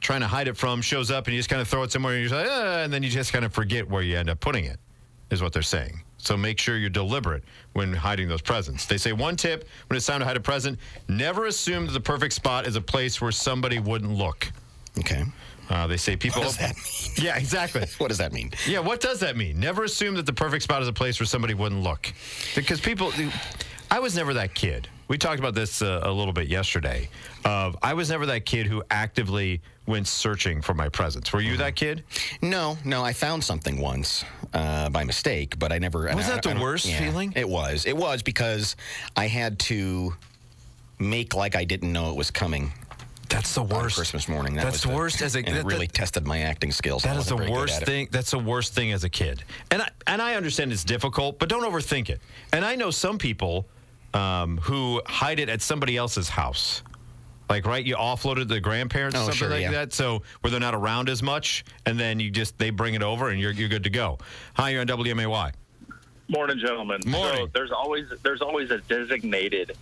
trying to hide it from shows up, and you just kind of throw it somewhere, and you're like, ah, and then you just kind of forget where you end up putting it. Is what they're saying. So make sure you're deliberate when hiding those presents. They say one tip when it's time to hide a present: never assume that the perfect spot is a place where somebody wouldn't look. Okay. Uh, they say people. What does that mean? Yeah, exactly. What does that mean? Yeah, what does that mean? Never assume that the perfect spot is a place where somebody wouldn't look. Because people, I was never that kid. We talked about this uh, a little bit yesterday. Of I was never that kid who actively went searching for my presents. Were you Mm-hmm. that kid? No, no. I found something once uh, by mistake, but I never. Was I- that the I worst feeling? It was. It was because I had to make like I didn't know it was coming That's the on worst. Christmas morning. That That's the worst as a- and it really that- tested my acting skills. That is the wasn't very good worst thing. That's the worst thing as a kid. And I, and I understand it's difficult, but don't overthink it. And I know some people um, who hide it at somebody else's house. Like, right, you offloaded the grandparents or Oh, something sure, like yeah. that. So where they're not around as much, and then you just they bring it over and you're you're good to go. Hi, you're on WMAY. Morning, gentlemen. Morning. So there's always there's always a designated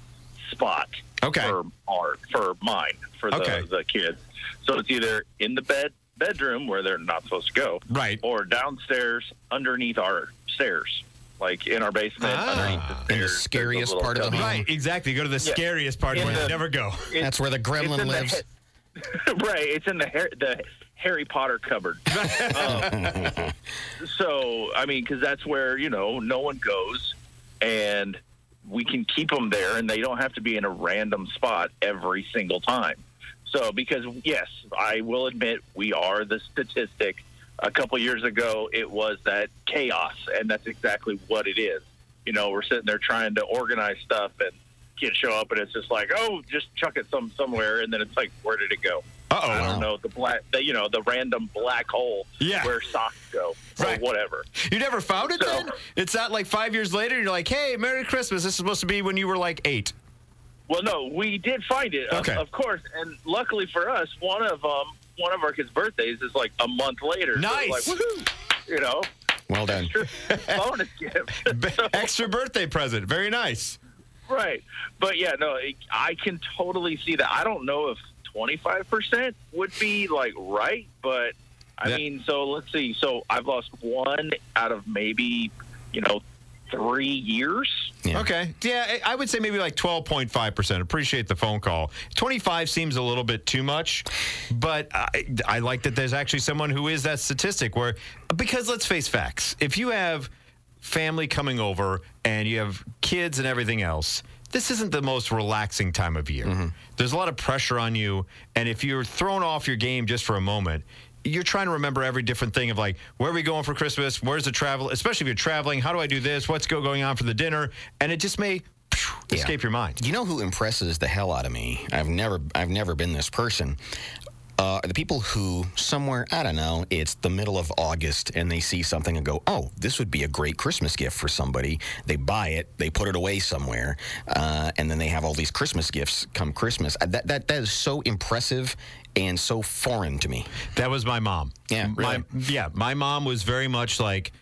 spot Okay. for art for mine for the, Okay. the kids. So it's either in the bed bedroom where they're not supposed to go, Right. or downstairs underneath our stairs, like in our basement Ah. underneath the In the stairs. there's a scariest little part of the cubby. home. Right, exactly. Go to the Yeah. scariest part In where the- you never go. That's where the gremlin in the lives. right, it's in the Har- the Harry Potter cupboard. Um, so I mean, because that's where you know no one goes, and we can keep them there, and they don't have to be in a random spot every single time. So because yes, I will admit we are the statistic. A couple years ago, it was that chaos, and that's exactly what it is. You know, we're sitting there trying to organize stuff, and kids show up, and it's just like, oh, just chuck it some somewhere, and then it's like, where did it go? Uh-oh. I don't know the black, the, you know, the random black hole Yeah. where socks go, Right. or whatever. You never found it So- then? It's not like five years later. You're like, hey, Merry Christmas. This is supposed to be when you were like eight. Well, no, we did find it, of- Okay. of, course, and luckily for us, one of um, one of our kids' birthdays is like a month later. Nice. it's like, woohoo! You know, Well done. bonus gift. So- Extra birthday present. Very nice. Right. But yeah, no, it- I can totally see that. I don't know if 25% would be like right, but I Yeah. mean, so let's see. So I've lost one out of maybe, you know, three years. Yeah. Okay. Yeah, I I would say maybe like 12.5%. Appreciate the phone call. 25 seems a little bit too much, but I, I like that there's actually someone who is that statistic where, because let's face facts, if you have family coming over and you have kids and everything else, this isn't the most relaxing time of year. Mm-hmm. There's a lot of pressure on you. And if you're thrown off your game just for a moment, you're trying to remember every different thing of like, where are we going for Christmas? Where's the travel? Especially if you're traveling. How do I do this? What's go- going on for the dinner? And it just may Yeah. escape your mind. You know who impresses the hell out of me? I've never, I've never been this person. Uh, the people who somewhere I don't know, it's the middle of August, and they see something and go, "Oh, this would be a great Christmas gift for somebody." They buy it, they put it away somewhere, uh, and then they have all these Christmas gifts come Christmas. Uh, That that that is so impressive and so foreign to me. That was my mom. Yeah, My, yeah, my mom was very much like,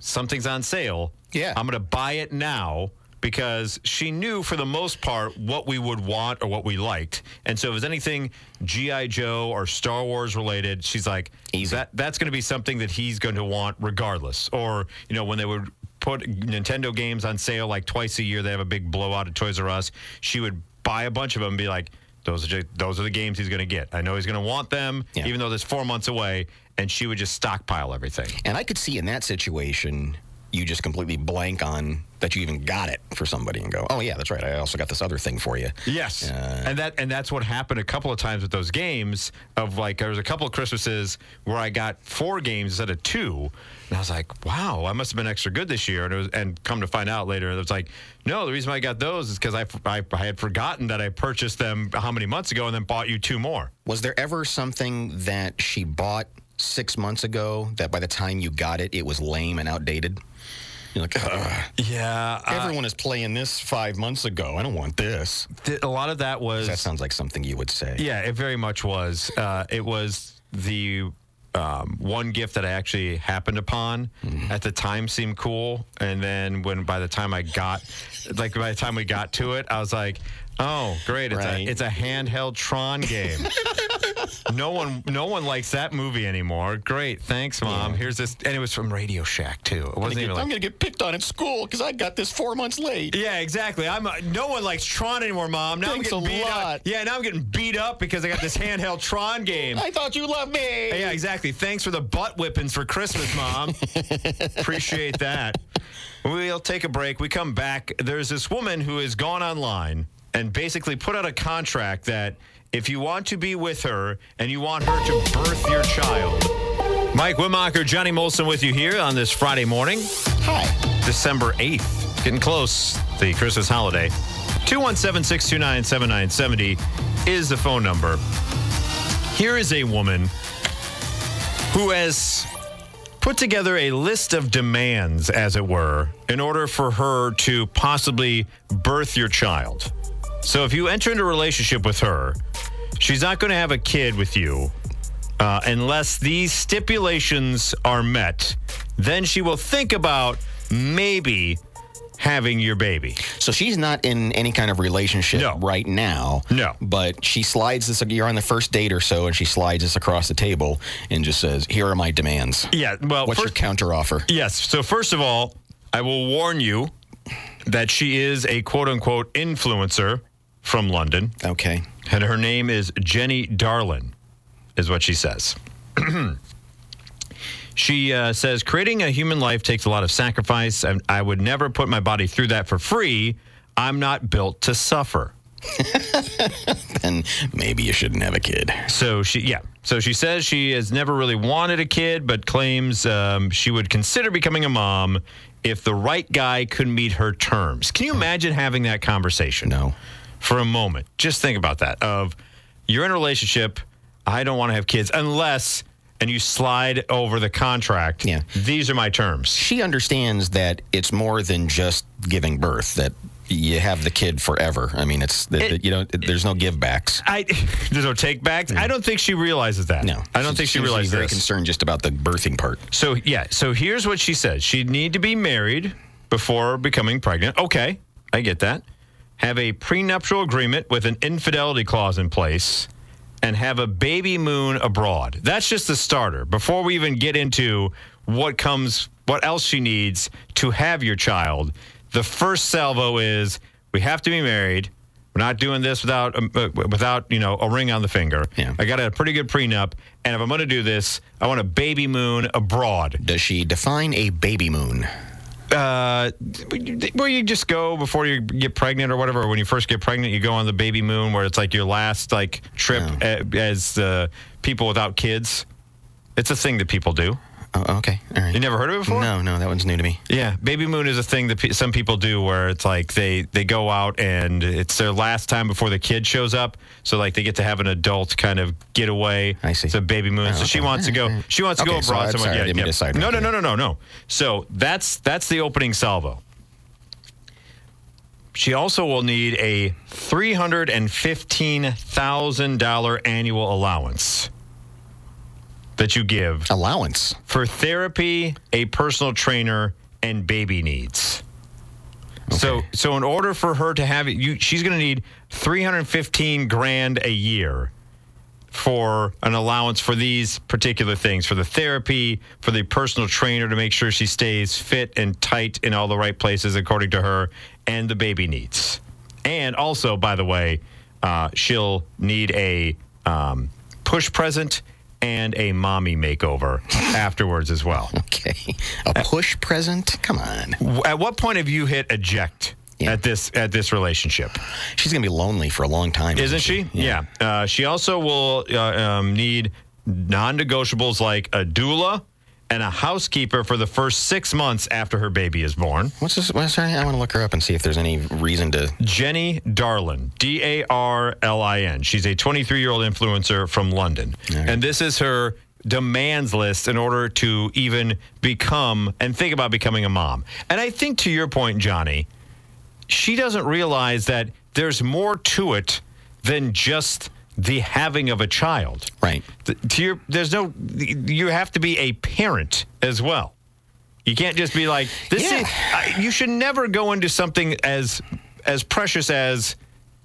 something's on sale. Yeah. I'm going to buy it now because she knew for the most part what we would want or what we liked. And so if it was anything G.I. Joe or Star Wars related, she's like, Easy. that that's going to be something that he's going to want regardless. Or, you know, when they would put Nintendo games on sale like twice a year, they have a big blowout at Toys R Us, she would buy a bunch of them and be like, those are ju- those are the games he's going to get. I know he's going to want them, Yeah. even though there's four months away. And she would just stockpile everything. And I could see in that situation, you just completely blank on that you even got it for somebody and go, "Oh yeah, that's right. I also got this other thing for you." Yes, Uh, and that and that's what happened a couple of times with those games. Of like, there was a couple of Christmases where I got four games instead of two, and I was like, "Wow, I must have been extra good this year." And it was, and come to find out later, it was like, "No, the reason why I got those is because I, I I had forgotten that I purchased them how many months ago, and then bought you two more." Was there ever something that she bought six months ago that by the time you got it, it was lame and outdated? You're like, "Ugh, Yeah, everyone is playing this five months ago. I don't want this. a lot of that was That sounds like something you would say. Yeah, it very much was. Uh, it was the um, one gift that I actually happened upon Mm-hmm. at the time seemed cool, and then when by the time I got, like by the time we got to it, I was like, "Oh, great! It's Right. a it's a handheld Tron game." no one no one likes that movie anymore. Great, thanks, mom. Here's this, and it was from Radio Shack too. It wasn't even I'm like. going to get picked on at school because I got this four months late. Yeah, exactly. I'm. Uh, no one likes Tron anymore, Mom. Now Thanks I'm a getting beat lot. up. Yeah, now I'm getting beat up because I got this handheld Tron game. I thought you loved me. Yeah, exactly. Thanks for the butt whippings for Christmas, Mom. Appreciate that. We'll take a break. We come back. There's this woman who has gone online and basically put out a contract that if you want to be with her and you want her to birth your child. Mike Wimacher, Johnny Molson with you here on this Friday morning, Hi. December 8th. Getting close, the Christmas holiday. 217 629 7970 is the phone number. Here is a woman who has put together a list of demands, as it were, in order for her to possibly birth your child. So if you enter into a relationship with her, she's not going to have a kid with you uh, unless these stipulations are met. Then she will think about maybe having your baby. So she's not in any kind of relationship No. right now. No. But she slides this, you're on the first date or so, and she slides this across the table and just says, Here are my demands. Yeah, well, What's first, your counteroffer? Yes. So first of all, I will warn you that she is a quote unquote influencer from London, Okay. and her name is Jenny Darlin, is what she says. she uh, says creating a human life takes a lot of sacrifice, and I would never put my body through that for free. I'm not built to suffer. Then maybe you shouldn't have a kid. So she, yeah. So she says she has never really wanted a kid, but claims um, she would consider becoming a mom if the right guy could meet her terms. Can you imagine having that conversation? No. For a moment, just think about that. Of you're in a relationship, I don't want to have kids unless, and you slide over the contract. Yeah. These are my terms. She understands that it's more than just giving birth, that you have the kid forever. I mean, it's, that It- you know, there's no give backs. I there's no take backs. I don't think she realizes that. No. I don't think she seems to be realizes very this. concerned just about the birthing part. So yeah, so here's what she said. She'd need to be married before becoming pregnant. Okay, I get that. Have a prenuptial agreement with an infidelity clause in place and have a baby moon abroad. That's just the starter. Before we even get into what comes what else she needs to have your child, the first salvo is we have to be married. We're not doing this without um, uh, without, you know, a ring on the finger. Yeah. I got a pretty good prenup, and if I'm going to do this, I want a baby moon abroad. Does she define a baby moon? Uh, where you just go before you get pregnant or whatever. When you first get pregnant, you go on the baby moon, where it's like your last like trip a- as uh, people without kids. It's a thing that people do. Oh, okay. All right. You never heard of it before? No, no, that one's new to me. Yeah, baby moon is a thing that pe- some people do where it's like they they go out and it's their last time before the kid shows up. So like they get to have an adult kind of getaway. I see. It's a baby moon. Oh, so she wants to go. She wants to Okay, go so abroad. I'm somewhere. sorry, yeah, yeah. to no, no, no, no, no, no. So that's that's the opening salvo. She also will need a three hundred and fifteen thousand dollar annual allowance that you give Allowance. for therapy, a personal trainer, and baby needs. So, so in order for her to have it, you, she's going to need 315 grand a year for an allowance for these particular things for the therapy, for the personal trainer to make sure she stays fit and tight in all the right places according to her, and the baby needs. And also, by the way, uh, she'll need a um, push present and a mommy makeover afterwards as well. Okay. A push present? Come on. At what point have you hit eject Yeah. at this at this relationship? She's to be lonely for a long time. Isn't she? Yeah. Uh, she also will uh, um, need non-negotiables like a doula and a housekeeper for the first six months after her baby is born. What's this? What's her name? I want to look her up and see if there's any reason to. Jenny Darlin, D A R L I N. She's a 23 year old influencer from London. And this is her demands list in order to even become and think about becoming a mom. And I think to your point, Johnny, she doesn't realize that there's more to it than just the having of a child. Right. To your, there's no. You have to be a parent as well. You can't just be like this. Yeah. Is, I, you should never go into something as as precious as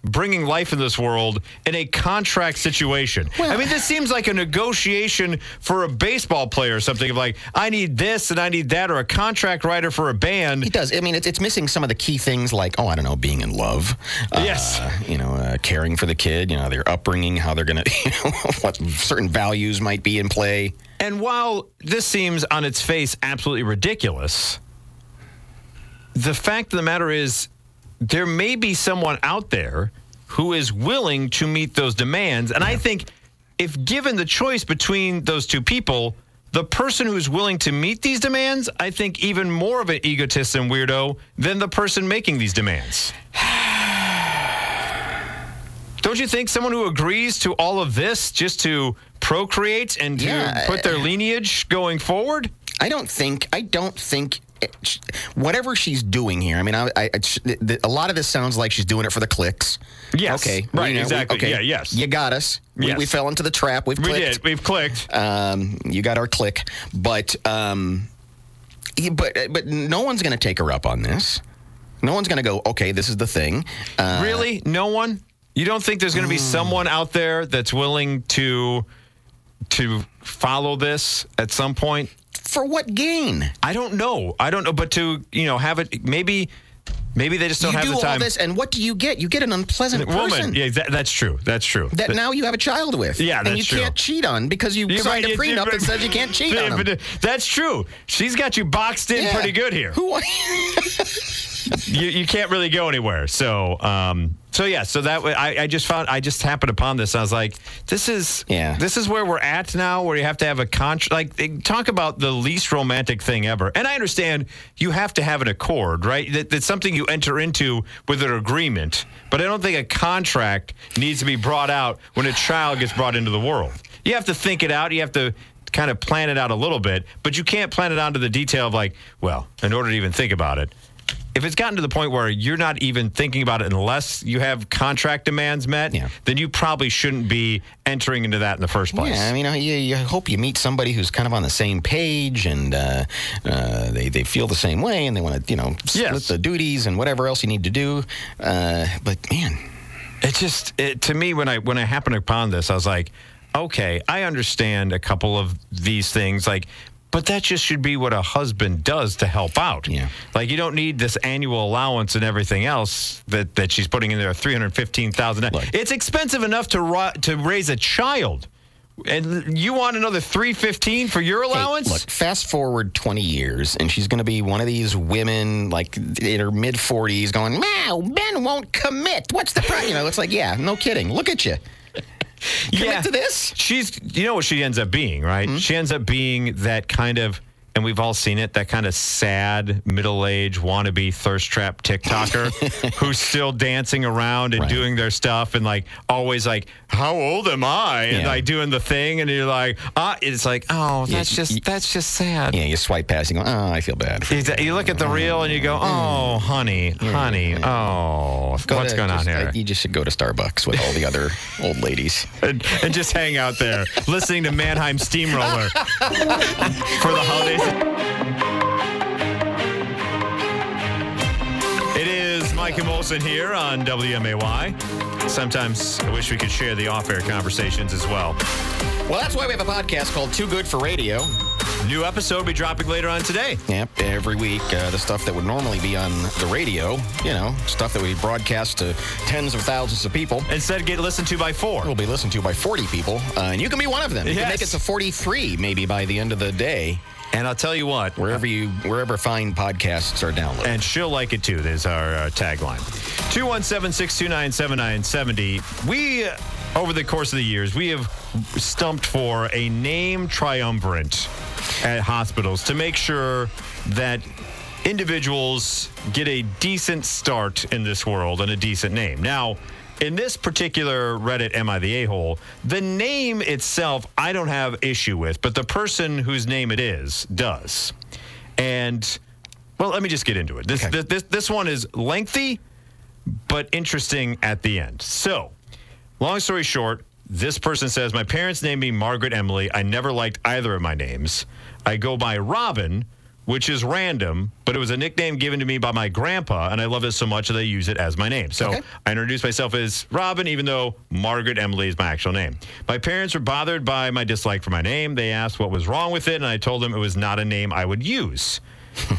bringing life in this world in a contract situation. I mean, this seems like a negotiation for a baseball player or something of like, I need this and I need that, or a contract writer for a band. It does. I mean, it's, it's missing some of the key things like, oh, I don't know, being in love. Uh, Yes. You know, uh, caring for the kid, you know, their upbringing, how they're going to, you know, what certain values might be in play. And while this seems on its face absolutely ridiculous, the fact of the matter is there may be someone out there who is willing to meet those demands. And I think if given the choice between those two people, the person who's willing to meet these demands, I think even more of an egotist and weirdo than the person making these demands. Don't you think someone who agrees to all of this just to procreate and to Yeah. put their lineage going forward? I don't think. I don't think. Whatever she's doing here, I mean, I, I, th- a lot of this sounds like she's doing it for the clicks. Yes. Okay. Right, we know- we- exactly. okay. Yeah, yes. You got us. We, Yes. we fell into the trap. We've We clicked. did. We've clicked. Um, you got our click, but um, but but no one's going to take her up on this. No one's going to go. Okay, this is the thing. Uh, really? No one? You don't think there's going to be someone out there that's willing to to follow this at some point? For what gain? I don't know. I don't know, but to you know have it maybe maybe they just don't you have do the all time. this, and what do you get? You get an unpleasant Woman, person yeah, that, that's true. That's true. that now you have a child with. Yeah, and that's you true. can't cheat on because you You're signed right, a prenup that says you can't cheat on them. That's true. She's got you boxed in Yeah. pretty good here. Who? you, you can't really go anywhere. So, um, so yeah. So that way, I, I just found I just happened upon this. I was like, this is Yeah. This is where we're at now, where you have to have a contract. Like, eh, talk about the least romantic thing ever. And I understand you have to have an accord, right? That, that's something you enter into with an agreement. But I don't think a contract needs to be brought out when a child gets brought into the world. You have to think it out. You have to kind of plan it out a little bit, but you can't plan it onto the detail of like, well, in order to even think about it, if it's gotten to the point where you're not even thinking about it unless you have contract demands met, Yeah. then you probably shouldn't be entering into that in the first place. Yeah, I mean, you, you hope you meet somebody who's kind of on the same page and uh, uh, they, they feel the same way and they want to, you know, split Yes. the duties and whatever else you need to do. Uh, but man, It just it, to me when I when I happened upon this, I was like, okay, I understand a couple of these things, like. But that just should be what a husband does to help out. Yeah. Like you don't need this annual allowance and everything else that, that she's putting in there, three hundred fifteen thousand. Look. It's expensive enough to to raise a child, and you want another three fifteen for your Hey, allowance? look, fast forward 20 years, and she's going to be one of these women, like in her mid 40s, going, "Wow, Ben won't commit. What's the problem?" You know, it's like, yeah, no kidding. Look at you. Commit to this. She's, you know what she ends up being, right? Hmm? She ends up being that kind of, and we've all seen it, that kind of sad, middle aged, wannabe thirst trap TikToker who's still dancing around and Right. doing their stuff and like always like, how old am I? And Yeah. like doing the thing. And you're like, ah, it's like, oh, that's y- just, that's just sad. Yeah, you swipe past, you go, "Oh, I feel bad." You look at the reel and you go, oh, honey, honey, oh, Go what's to- going on here? uh, you just should go to Starbucks with all the other old ladies. and, and just hang out there listening to Mannheim Steamroller for the holidays. It is Mike and Molson here on WMAY. Sometimes I wish we could share the off air conversations as well. Well, that's why we have a podcast called Too Good for Radio. New episode will be dropping later on today. Yep, every week, uh, the stuff that would normally be on the radio, you know, stuff that we broadcast to tens of thousands of people, Instead, get listened to by four. will be listened to by 40 people, uh, and you can be one of them. You can make it to 43 maybe by the end of the day, And I'll tell you what, wherever you wherever fine podcasts are downloaded. And she'll like it too. There's our uh, tagline. 217 629 7970. We, uh, over the course of the years, we have stumped for a name triumvirate at hospitals to make sure that individuals get a decent start in this world and a decent name. Now, in this particular Reddit, Am I the A hole? The name itself, I don't have issue with, but the person whose name it is does. And well, let me just get into it. This Okay. this, this this one is lengthy, but interesting at the end. So, long story short, This person says, My parents named me Margaret Emily. I never liked either of my names. I go by Robin, which is random, but it was a nickname given to me by my grandpa, and I love it so much that I use it as my name. So Okay. I introduce myself as Robin, even though Margaret Emily is my actual name. My parents were bothered by my dislike for my name. They asked what was wrong with it, and I told them it was not a name I would use.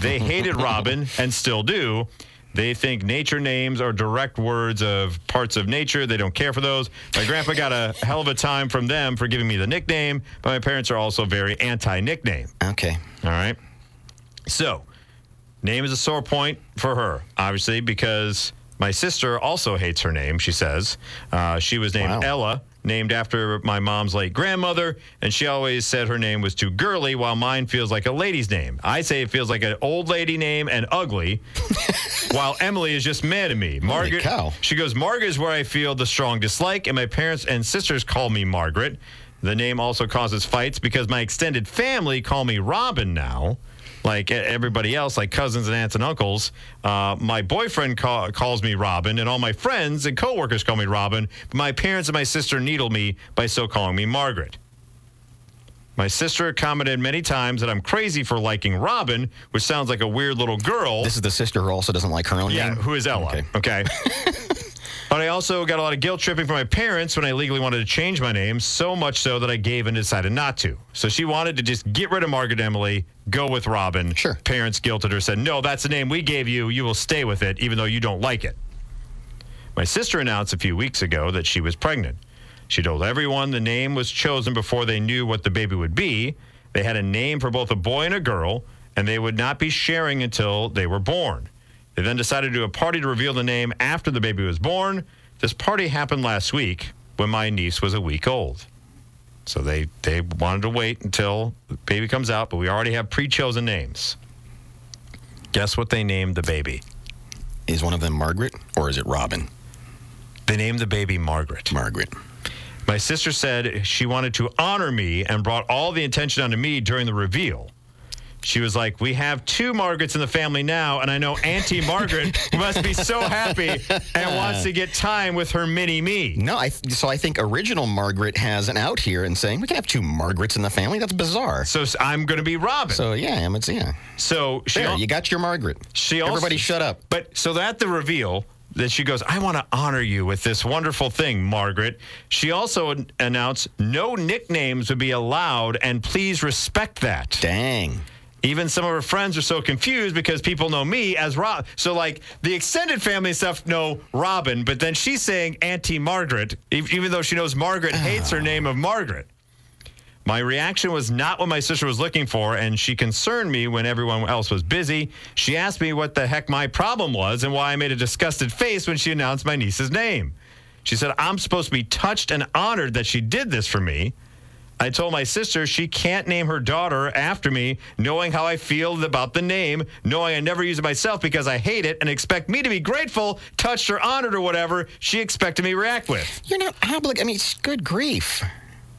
They hated Robin and still do. They think nature names are direct words of parts of nature. They don't care for those. My grandpa got a hell of a time from them for giving me the nickname, but my parents are also very anti nickname. Okay. All right. So, name is a sore point for her, obviously, because my sister also hates her name, she says. Uh, she was named Wow. Ella, named after my mom's late grandmother, and she always said her name was too girly, while mine feels like a lady's name. I say it feels like an old lady name and ugly, while Emily is just mad at me. Margaret, cow. she goes, Margaret is where I feel the strong dislike, and my parents and sisters call me Margaret. The name also causes fights because my extended family call me Robin now. Like everybody else, like cousins and aunts and uncles, uh, my boyfriend ca- calls me Robin, and all my friends and coworkers call me Robin. But my parents and my sister needle me by still calling me Margaret. My sister commented many times that I'm crazy for liking Robin, which sounds like a weird little girl. This is the sister who also doesn't like her own Yeah, name. Yeah, who is Ella? Okay. Okay. but I also got a lot of guilt tripping from my parents when I legally wanted to change my name, so much so that I gave and decided not to. So she wanted to just get rid of Margaret Emily, go with Robin. Sure. Parents guilted her, said, No, that's the name we gave you. You will stay with it, even though you don't like it. My sister announced a few weeks ago that she was pregnant. She told everyone the name was chosen before they knew what the baby would be. They had a name for both a boy and a girl, and they would not be sharing until they were born. They then decided to do a party to reveal the name after the baby was born. This party happened last week when my niece was a week old. So they, they wanted to wait until the baby comes out, but we already have pre chosen names. Guess what they named the baby? Is one of them Margaret or is it Robin? They named the baby Margaret. Margaret. My sister said she wanted to honor me and brought all the attention onto me during the reveal. She was like, We have two Margarets in the family now, and I know Auntie Margaret must be so happy and wants to get time with her mini me. No, I so I think original Margaret has an out here and saying we can have two Margarets in the family. That's bizarre. So s- I'm going to be Robin. So, So yeah, I'm it's yeah. So she, There, al- you got your Margaret. she also, Everybody, shut up. But so at the reveal, that she goes, I want to honor you with this wonderful thing, Margaret. She also an- announced no nicknames would be allowed, and please respect that. Dang. Even some of her friends are so confused because people know me as Rob. So, like, the extended family stuff know Robin, but then she's saying Auntie Margaret, even though she knows Margaret hates her name of Margaret. My reaction was not what my sister was looking for, and she concerned me when everyone else was busy. She asked me what the heck my problem was and why I made a disgusted face when she announced my niece's name. She said, I'm supposed to be touched and honored that she did this for me. I told my sister she can't name her daughter after me, knowing how I feel about the name, knowing I never use it myself because I hate it, and expect me to be grateful, touched, or honored, or whatever she expected me to react with. You're not obligated. I mean, it's good grief.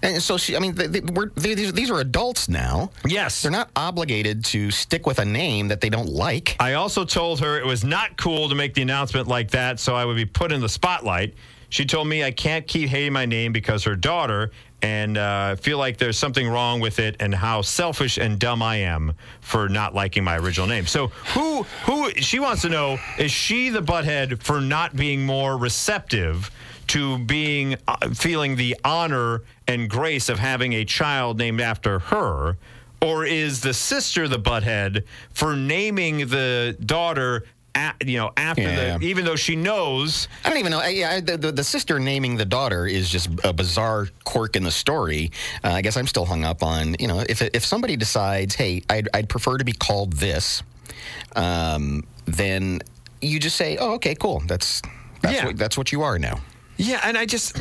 And so she, I mean, they, they, we're, they, these, these are adults now. Yes. They're not obligated to stick with a name that they don't like. I also told her it was not cool to make the announcement like that, so I would be put in the spotlight. She told me I can't keep hating my name because her daughter, and uh, feel like there's something wrong with it, and how selfish and dumb I am for not liking my original name. So who who she wants to know is she the butthead for not being more receptive to being uh, feeling the honor and grace of having a child named after her? Or is the sister the butthead for naming the daughter, a you know, after Yeah. the, even though she knows I don't even know. I, I, the, the, the sister naming the daughter is just a bizarre quirk in the story. Uh, I guess I'm still hung up on, you know, if, if somebody decides, hey, I'd, I'd prefer to be called this, um, then you just say, oh, okay, cool. That's that's, Yeah. what, that's what you are now. Yeah, and I just,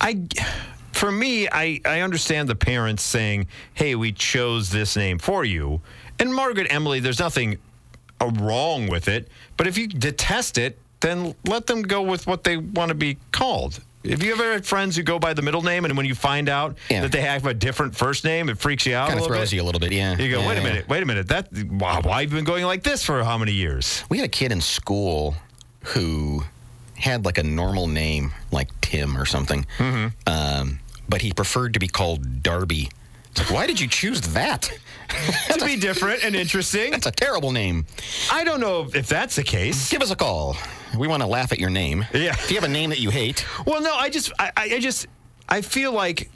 I, for me, I, I understand the parents saying, "Hey, we chose this name for you," and Margaret Emily. There's nothing uh, wrong with it, but if you detest it, then let them go with what they want to be called. Have you ever had friends who go by the middle name, and when you find out Yeah. that they have a different first name, it freaks you out Kind of throws bit? you a little bit, yeah. You go, Yeah, wait a yeah. minute, wait a minute. That wow, why have you been going like this for how many years? We had a kid in school who had like a normal name, like Tim or something. Um, but he preferred to be called Darby. Why did you choose that? to be different and interesting. That's a terrible name. I don't know if that's the case. Give us a call. We want to laugh at your name. Yeah. If you have a name that you hate, Well, no, I just, I, I I just, I feel like,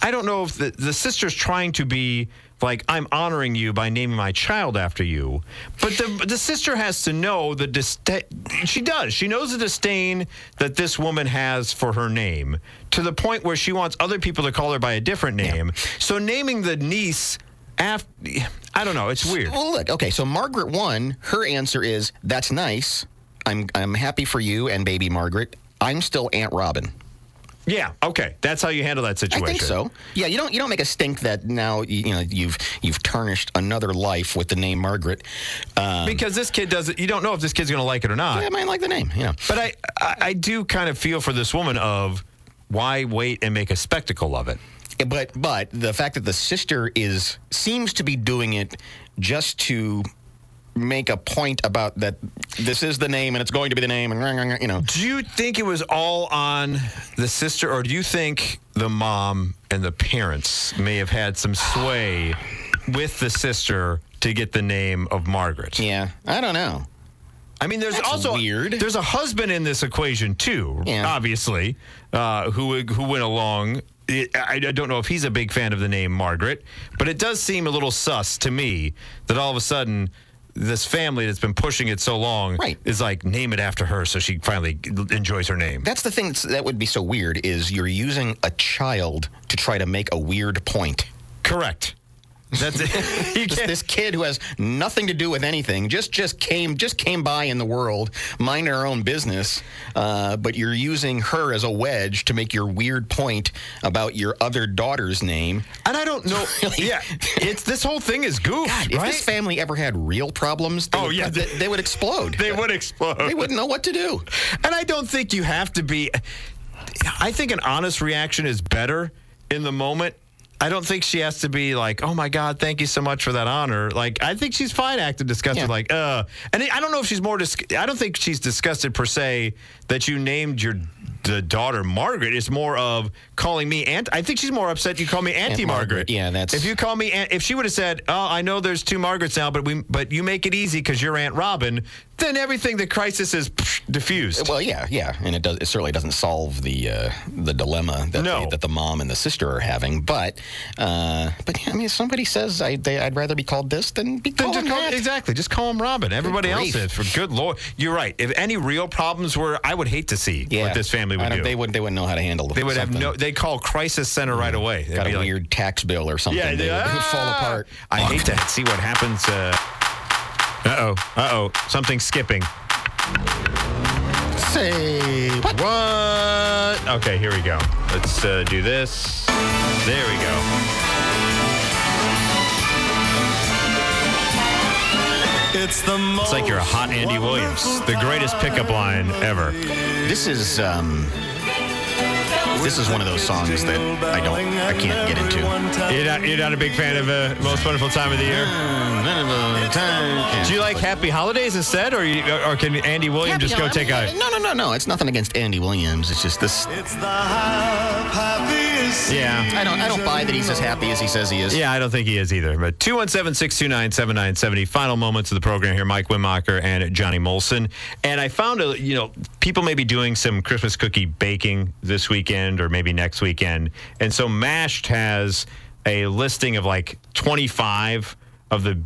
I don't know if the, the sister's trying to be like, I'm honoring you by naming my child after you. But the, the sister has to know the disdain. She does. She knows the disdain that this woman has for her name to the point where she wants other people to call her by a different name. So naming the niece after, I don't know. It's weird. Well, look, okay, so Margaret one, her answer is, "That's nice. I'm I'm happy for you and baby Margaret. I'm still Aunt Robin." Yeah. Okay. That's how you handle that situation. I think so. Yeah, you don't you don't make a stink that now you, you know you've you've tarnished another life with the name Margaret. Um, Because this kid doesn't, you don't know if this kid's going to like it or not. yeah, I might like the name. Yeah. But I, I, I do kind of feel for this woman of why wait and make a spectacle of it. But but the fact that the sister is seems to be doing it just to make a point about that this is the name and it's going to be the name and you know Do you think it was all on the sister, or do you think the mom and the parents may have had some sway with the sister to get the name of Margaret? yeah I don't know I mean, there's That's also weird. There's a husband in this equation too, Yeah. obviously, uh, who who went along. I, I don't know if he's a big fan of the name Margaret, but it does seem a little sus to me that all of a sudden this family that's been pushing it so long Right. is like name it after her, so she finally enjoys her name. That's the thing that's, that would be so weird is you're using a child to try to make a weird point. Correct. That's it. This, this kid who has nothing to do with anything just just came just came by in the world, minding her own business. Uh, but you're using her as a wedge to make your weird point about your other daughter's name. and I don't know. yeah, it's this whole thing is goof, If right? this family ever had real problems, Oh, would, yeah. they, they would explode. they would explode. They wouldn't know what to do. And I don't think you have to be. I think an honest reaction is better in the moment. I don't think she has to be like, "Oh my God, thank you so much for that honor." Like, I think she's fine acting disgusted. Yeah. Like, uh, and I don't know if she's more. Dis- I don't think she's disgusted per se that you named your the daughter Margaret. It's more of calling me Aunt. I think she's more upset you call me Auntie Aunt Margaret. Margaret, yeah, that's- if you call me. Aunt, if she would have said, "Oh, I know there's two Margarets now, but we but you make it easy because you're Aunt Robin," then everything the crisis is psh, diffused. Well, yeah, yeah, and it does. It certainly doesn't solve the uh, the dilemma that No. the, that the mom and the sister are having. But, uh, but yeah, I mean, if somebody says I, they, I'd rather be called this than be called just call, that. exactly. Just call him Robin. Everybody else is. For good lord, you're right. If any real problems were, I would hate to see Yeah, what this family would don't- They wouldn't. They wouldn't know how to handle. They would have no. They call crisis center right away. They'd got a like, weird tax bill or something. Yeah, they, they, would, it would fall ah! apart. I hate to see what happens. Uh oh. Uh oh. Something's skipping. Say What? Okay, here we go. Let's uh, do this. There we go. It's the It's like you're a hot Andy Williams, the greatest pickup line ever. This is um, this is one of those songs that I don't, I can't get into. You're not, you're not a big fan of uh, Most Wonderful Time of the Year? Do you like Happy Holidays instead, or you, or can Andy Williams just go take a? No, no, no, no. It's nothing against Andy Williams. It's just this. It's the happiest. Yeah. I don't, I don't buy that he's as happy as he says he is. Yeah, I don't think he is either. But 217 629 7970. Final moments of the program here. Mike Wimacher and Johnny Molson. And I found, a, you know, people may be doing some Christmas cookie baking this weekend or maybe next weekend. And so Mashed has a listing of like 25 of the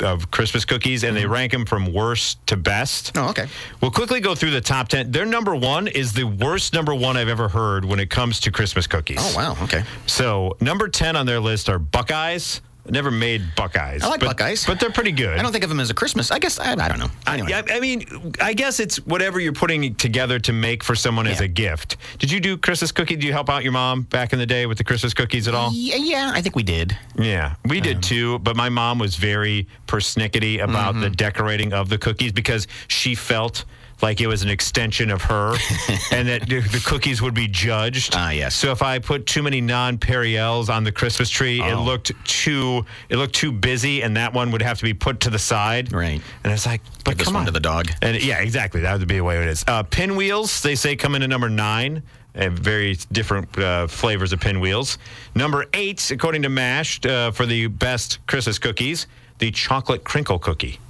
uh, of Christmas cookies, and they rank them from worst to best. Oh, okay. We'll quickly go through the top 10. Their number one is the worst number one I've ever heard when it comes to Christmas cookies. Oh wow. Okay. So number ten on their list are Buckeyes. Never made Buckeyes. I like but, Buckeyes. but they're pretty good. I don't think of them as a Christmas. I guess I, I don't know. Anyway. I, I mean, I guess it's whatever you're putting together to make for someone as a gift. Did you do Christmas cookie? Did you help out your mom back in the day with the Christmas cookies at all? Yeah, yeah, I think we did. Yeah, we Um, did too. But my mom was very persnickety about Mm-hmm. the decorating of the cookies because she felt like it was an extension of her, and that the cookies would be judged. Ah, yes. So if I put too many nonpareils on the Christmas tree, it Oh. looked too it looked too busy, and that one would have to be put to the side. Right. And it's like, but Give this come one on to the dog. and yeah, exactly. That would be the way it is. Uh, pinwheels, they say, come in at number nine. And very different uh, flavors of pinwheels. Number eight, according to Mashed, uh, for the best Christmas cookies, the chocolate crinkle cookie.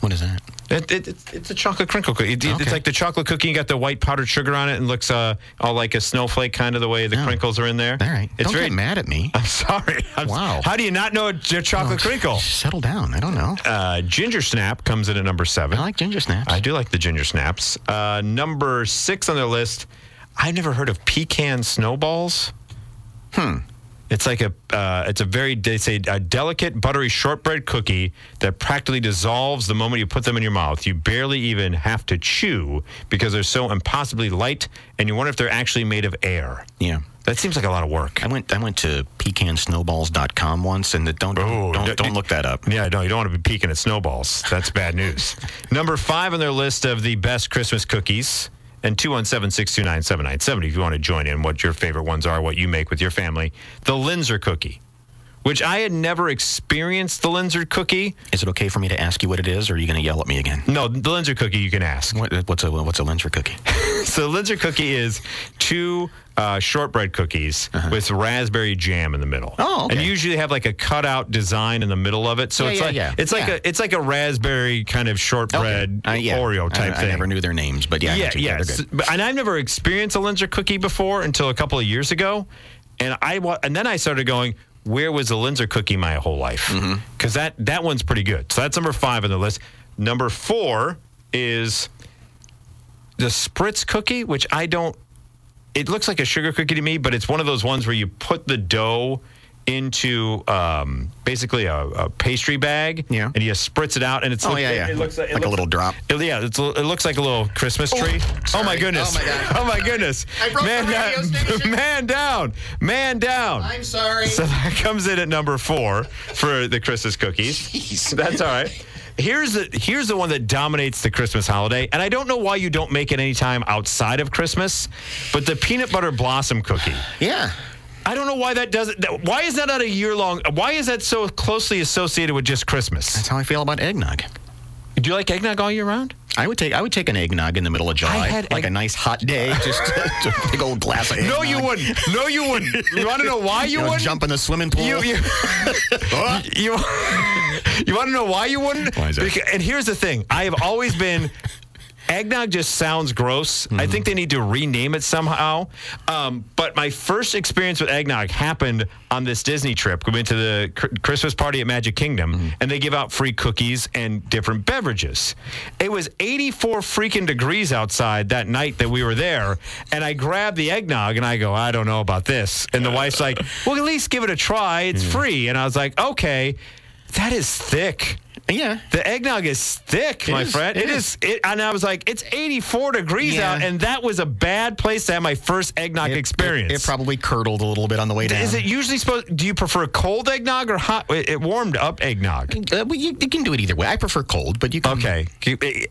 What is that? It, it, it's- it's a chocolate crinkle cookie. It- It's like the chocolate cookie. You got the white powdered sugar on it, and looks uh, all like a snowflake, kind of the way the Oh. crinkles are in there. All right. It's Don't very get mad at me. I'm sorry. I'm- Wow. How do you not know a chocolate crinkle? Settle down. I don't know. Uh, ginger snap comes in at number seven. I like ginger snaps. I do like the ginger snaps. Uh, number six on their list. I've never heard of pecan snowballs. Hmm. It's like a. Uh, it's a very. They say a delicate buttery shortbread cookie that practically dissolves the moment you put them in your mouth. You barely even have to chew because they're so impossibly light, and you wonder if they're actually made of air. yeah. That seems like a lot of work. I went I went to pecansnowballs.com once and the, don't Oh, don't d- don't look that up. Yeah, no, you don't want to be peeking at snowballs. That's bad news. Number five on their list of the best Christmas cookies. And 217 629 7970 if you want to join in what your favorite ones are, what you make with your family. The Linzer cookie, which I had never experienced the Linzer cookie. Is it okay for me to ask you what it is or are you going to yell at me again? No, the Linzer cookie you can ask. What, what's a what's a Linzer cookie? So the Linzer cookie is two uh, shortbread cookies with raspberry jam in the middle. Uh-huh. Oh, okay. And usually have like a cutout design in the middle of it. So Yeah, it's yeah, like yeah. it's like a it's like a raspberry kind of shortbread Uh, yeah. Oreo type I, thing. I never knew their names, but yeah, yeah, yeah. And I've never experienced a Linzer cookie before until a couple of years ago, and I wa- and then I started going. Where was the Linzer cookie my whole life? Mm-hmm. Because that that one's pretty good. So that's number five on the list. Number four is the Spritz cookie, which I don't. It looks like a sugar cookie to me, but it's one of those ones where you put the dough into um, basically a, a pastry bag, Yeah. and you spritz it out, and it's Oh, look- yeah, yeah. It looks like, it Like a little drop. it- yeah, it's, it looks like a little Christmas tree. Oh, sorry. my goodness! Oh, my God. Oh my goodness! I broke man, the radio down, man down, man down. sorry. So that comes in at number four for the Christmas cookies. Jeez. That's all right. Here's the here's the one that dominates the Christmas holiday, and I don't know why you don't make it any time outside of Christmas, but the peanut butter blossom cookie. Yeah. I don't know why that doesn't. Why is that not a year long? Why is that so closely associated with just Christmas? That's how I feel about eggnog. Do you like eggnog all year round? I would take I would take an eggnog in the middle of July, like egg- a nice hot day, just a big old glass of eggnog. No, you wouldn't. No, you wouldn't. You want to know why you, You know, wouldn't? jump in the swimming pool. You, you, you, you want to know why you wouldn't? Why is that? Beca- and here's the thing: I have always been. Eggnog just sounds gross. I Mm-hmm. think they need to rename it somehow. Um, but my first experience with eggnog happened on this Disney trip. We went to the cr- Christmas party at Magic Kingdom, Mm-hmm. and they give out free cookies and different beverages. It was 84 freaking degrees outside that night that we were there, and I grabbed the eggnog and I go, I don't know about this. And the wife's like, Well, at least give it a try. It's free. And I was like, Okay, that is thick. Yeah. The eggnog is thick, It my is, friend. it it is. It, and I was like, it's 84 degrees Yeah. out, and that was a bad place to have my first eggnog experience. It, probably curdled a little bit on the way down. is it usually supposed? Do you prefer cold eggnog or hot? It, it warmed up eggnog. Uh, well, you, you can do it either way. I prefer cold, but you can. Okay,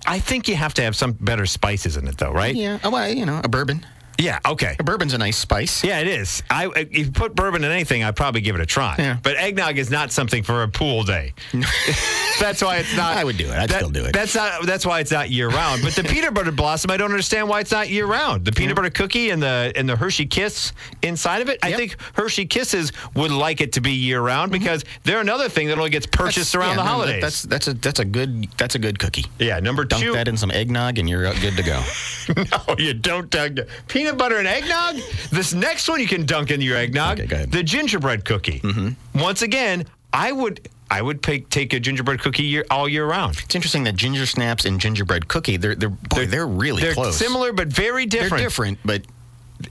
I think you have to have some better spices in it, though, right? Yeah. Oh, well, you know, a bourbon. Yeah. Okay. Bourbon's a nice spice. Yeah, it is. I if you put bourbon in anything, I'd probably give it a try. Yeah. But eggnog is not something for a pool day. that's why it's not. I would do it. I'd that- still do it. That's not. That's why it's not year round. But the peanut butter blossom, I don't understand why it's not year round. The peanut butter cookie and the and the Hershey Kiss inside of it. I think Hershey Kisses would like it to be year round because they're another thing that only gets purchased around Mm-hmm. Yeah, the no, that- holidays. That's that's a that's a good that's a good cookie. yeah. Number Dunk two. that in some eggnog, and you're good to go. No, you don't dunk peanut butter and eggnog. This next one you can dunk in your eggnog. Okay, go ahead. The gingerbread cookie. Mm-hmm. Once again, I would I would take take a gingerbread cookie year, all year round. It's interesting that ginger snaps and gingerbread cookie they're they're boy, they're, really They're close. similar but very They're different. different, but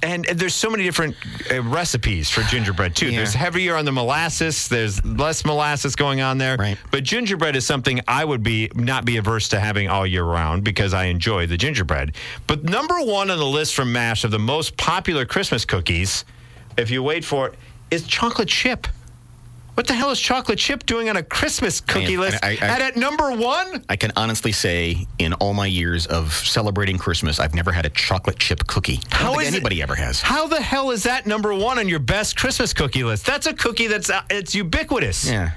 And, and there's so many different uh, recipes for gingerbread too. Yeah. There's heavier on the molasses. There's less molasses going on there. Right. But gingerbread is something I would be not be averse to having all year round because I enjoy the gingerbread. But number one on the list from Mash of the most popular Christmas cookies, if you wait for it, is chocolate chip. What the hell is chocolate chip doing on a Christmas cookie Man, list? I- I- and at number one? I can honestly say, in all my years of celebrating Christmas, I've never had a chocolate chip cookie. I How is it- anybody ever has. How the hell is that number one on your best Christmas cookie list? That's a cookie that's uh, it's ubiquitous. Yeah.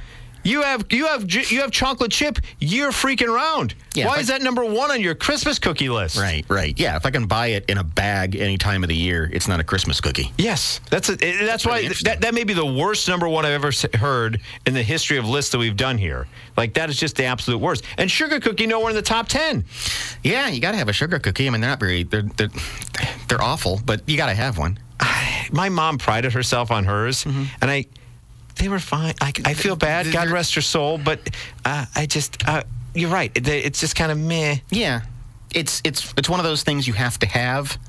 You have you have you have chocolate chip year freaking round. Yeah, Why is that number one on your Christmas cookie list? Right, right. Yeah, if I can buy it in a bag any time of the year, it's not a Christmas cookie. Yes, that's a, it- that's why that, that may be the worst number one I've ever heard in the history of lists that we've done here. Like that is just the absolute worst. And sugar cookie nowhere in the top ten. Yeah, you got to have a sugar cookie. I mean, they're not very they're they're, they're awful, but you got to have one. My mom prided herself on hers, Mm-hmm. and I they were fine. I, I feel bad. God rest her soul, but uh, I just uh, you're right. It's just kind of meh. Yeah, it's it's it's one of those things you have to have,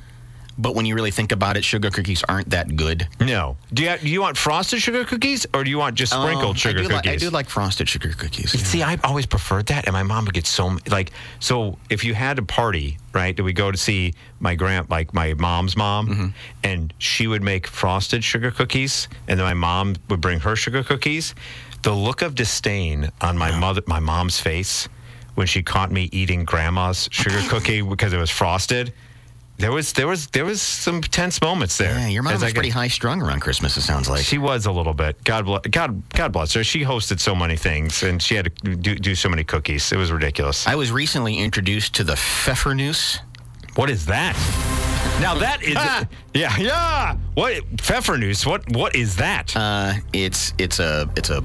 but when you really think about it, sugar cookies aren't that good. No. Do you do you want frosted sugar cookies or do you want just sprinkled Um, sugar I do li- cookies? I do like frosted sugar cookies. yeah. See, I've always preferred that, and my mom would get so like. So, if you had a party, right, that we go to see my grand, like my mom's mom, Mm-hmm. and she would make frosted sugar cookies, and then my mom would bring her sugar cookies. The look of disdain on my mother, my mom's face, when she caught me eating grandma's sugar cookie because it was frosted. There was there was there was some tense moments there. Yeah, your mom was pretty high strung around Christmas. It sounds like. she was a little bit. God bless. God, God bless her. She hosted so many things, and she had to do, do so many cookies. It was ridiculous. I was recently introduced to the Pfeffernuss. What is that? Now that is, yeah, yeah. What Pfeffernuss? What what is that? Uh, it's it's a it's a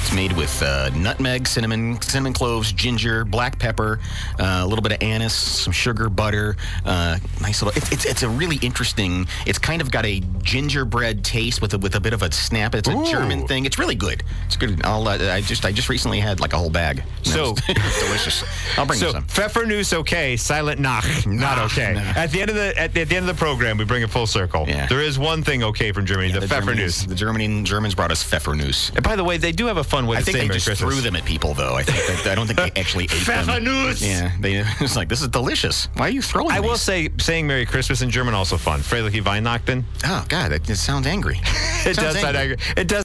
it's made with uh, nutmeg, cinnamon, cinnamon cloves, ginger, black pepper, uh, a little bit of anise, some sugar, butter. Uh, nice little. It's, it's it's a really interesting. It's kind of got a gingerbread taste with a, with a bit of a snap. It's a Ooh. German thing. It's really good. It's good. I'll, uh, I just I just recently had like a whole bag. It So- was- delicious. I'll bring you so some. Pfeffernuss okay, silent nach not Nach, okay. no. At the end of the at the, at the end of the program, we bring it full circle. Yeah. There is one thing okay from Germany, the, Germans- Pfeffernuss. The German Germans brought us Pfeffernuss. And by the way, they do have a fun way I to think say they Merry just Christmas. threw them at people, though. I think that, I don't think they actually ate them. Pfeffernuss. Yeah, they it's like this is delicious. Why are you throwing? I will these? say, saying Merry Christmas in German also fun. Fröhliche Weihnachten. Oh God, that, that sounds angry. It Sounds does sound angry. angry. It does.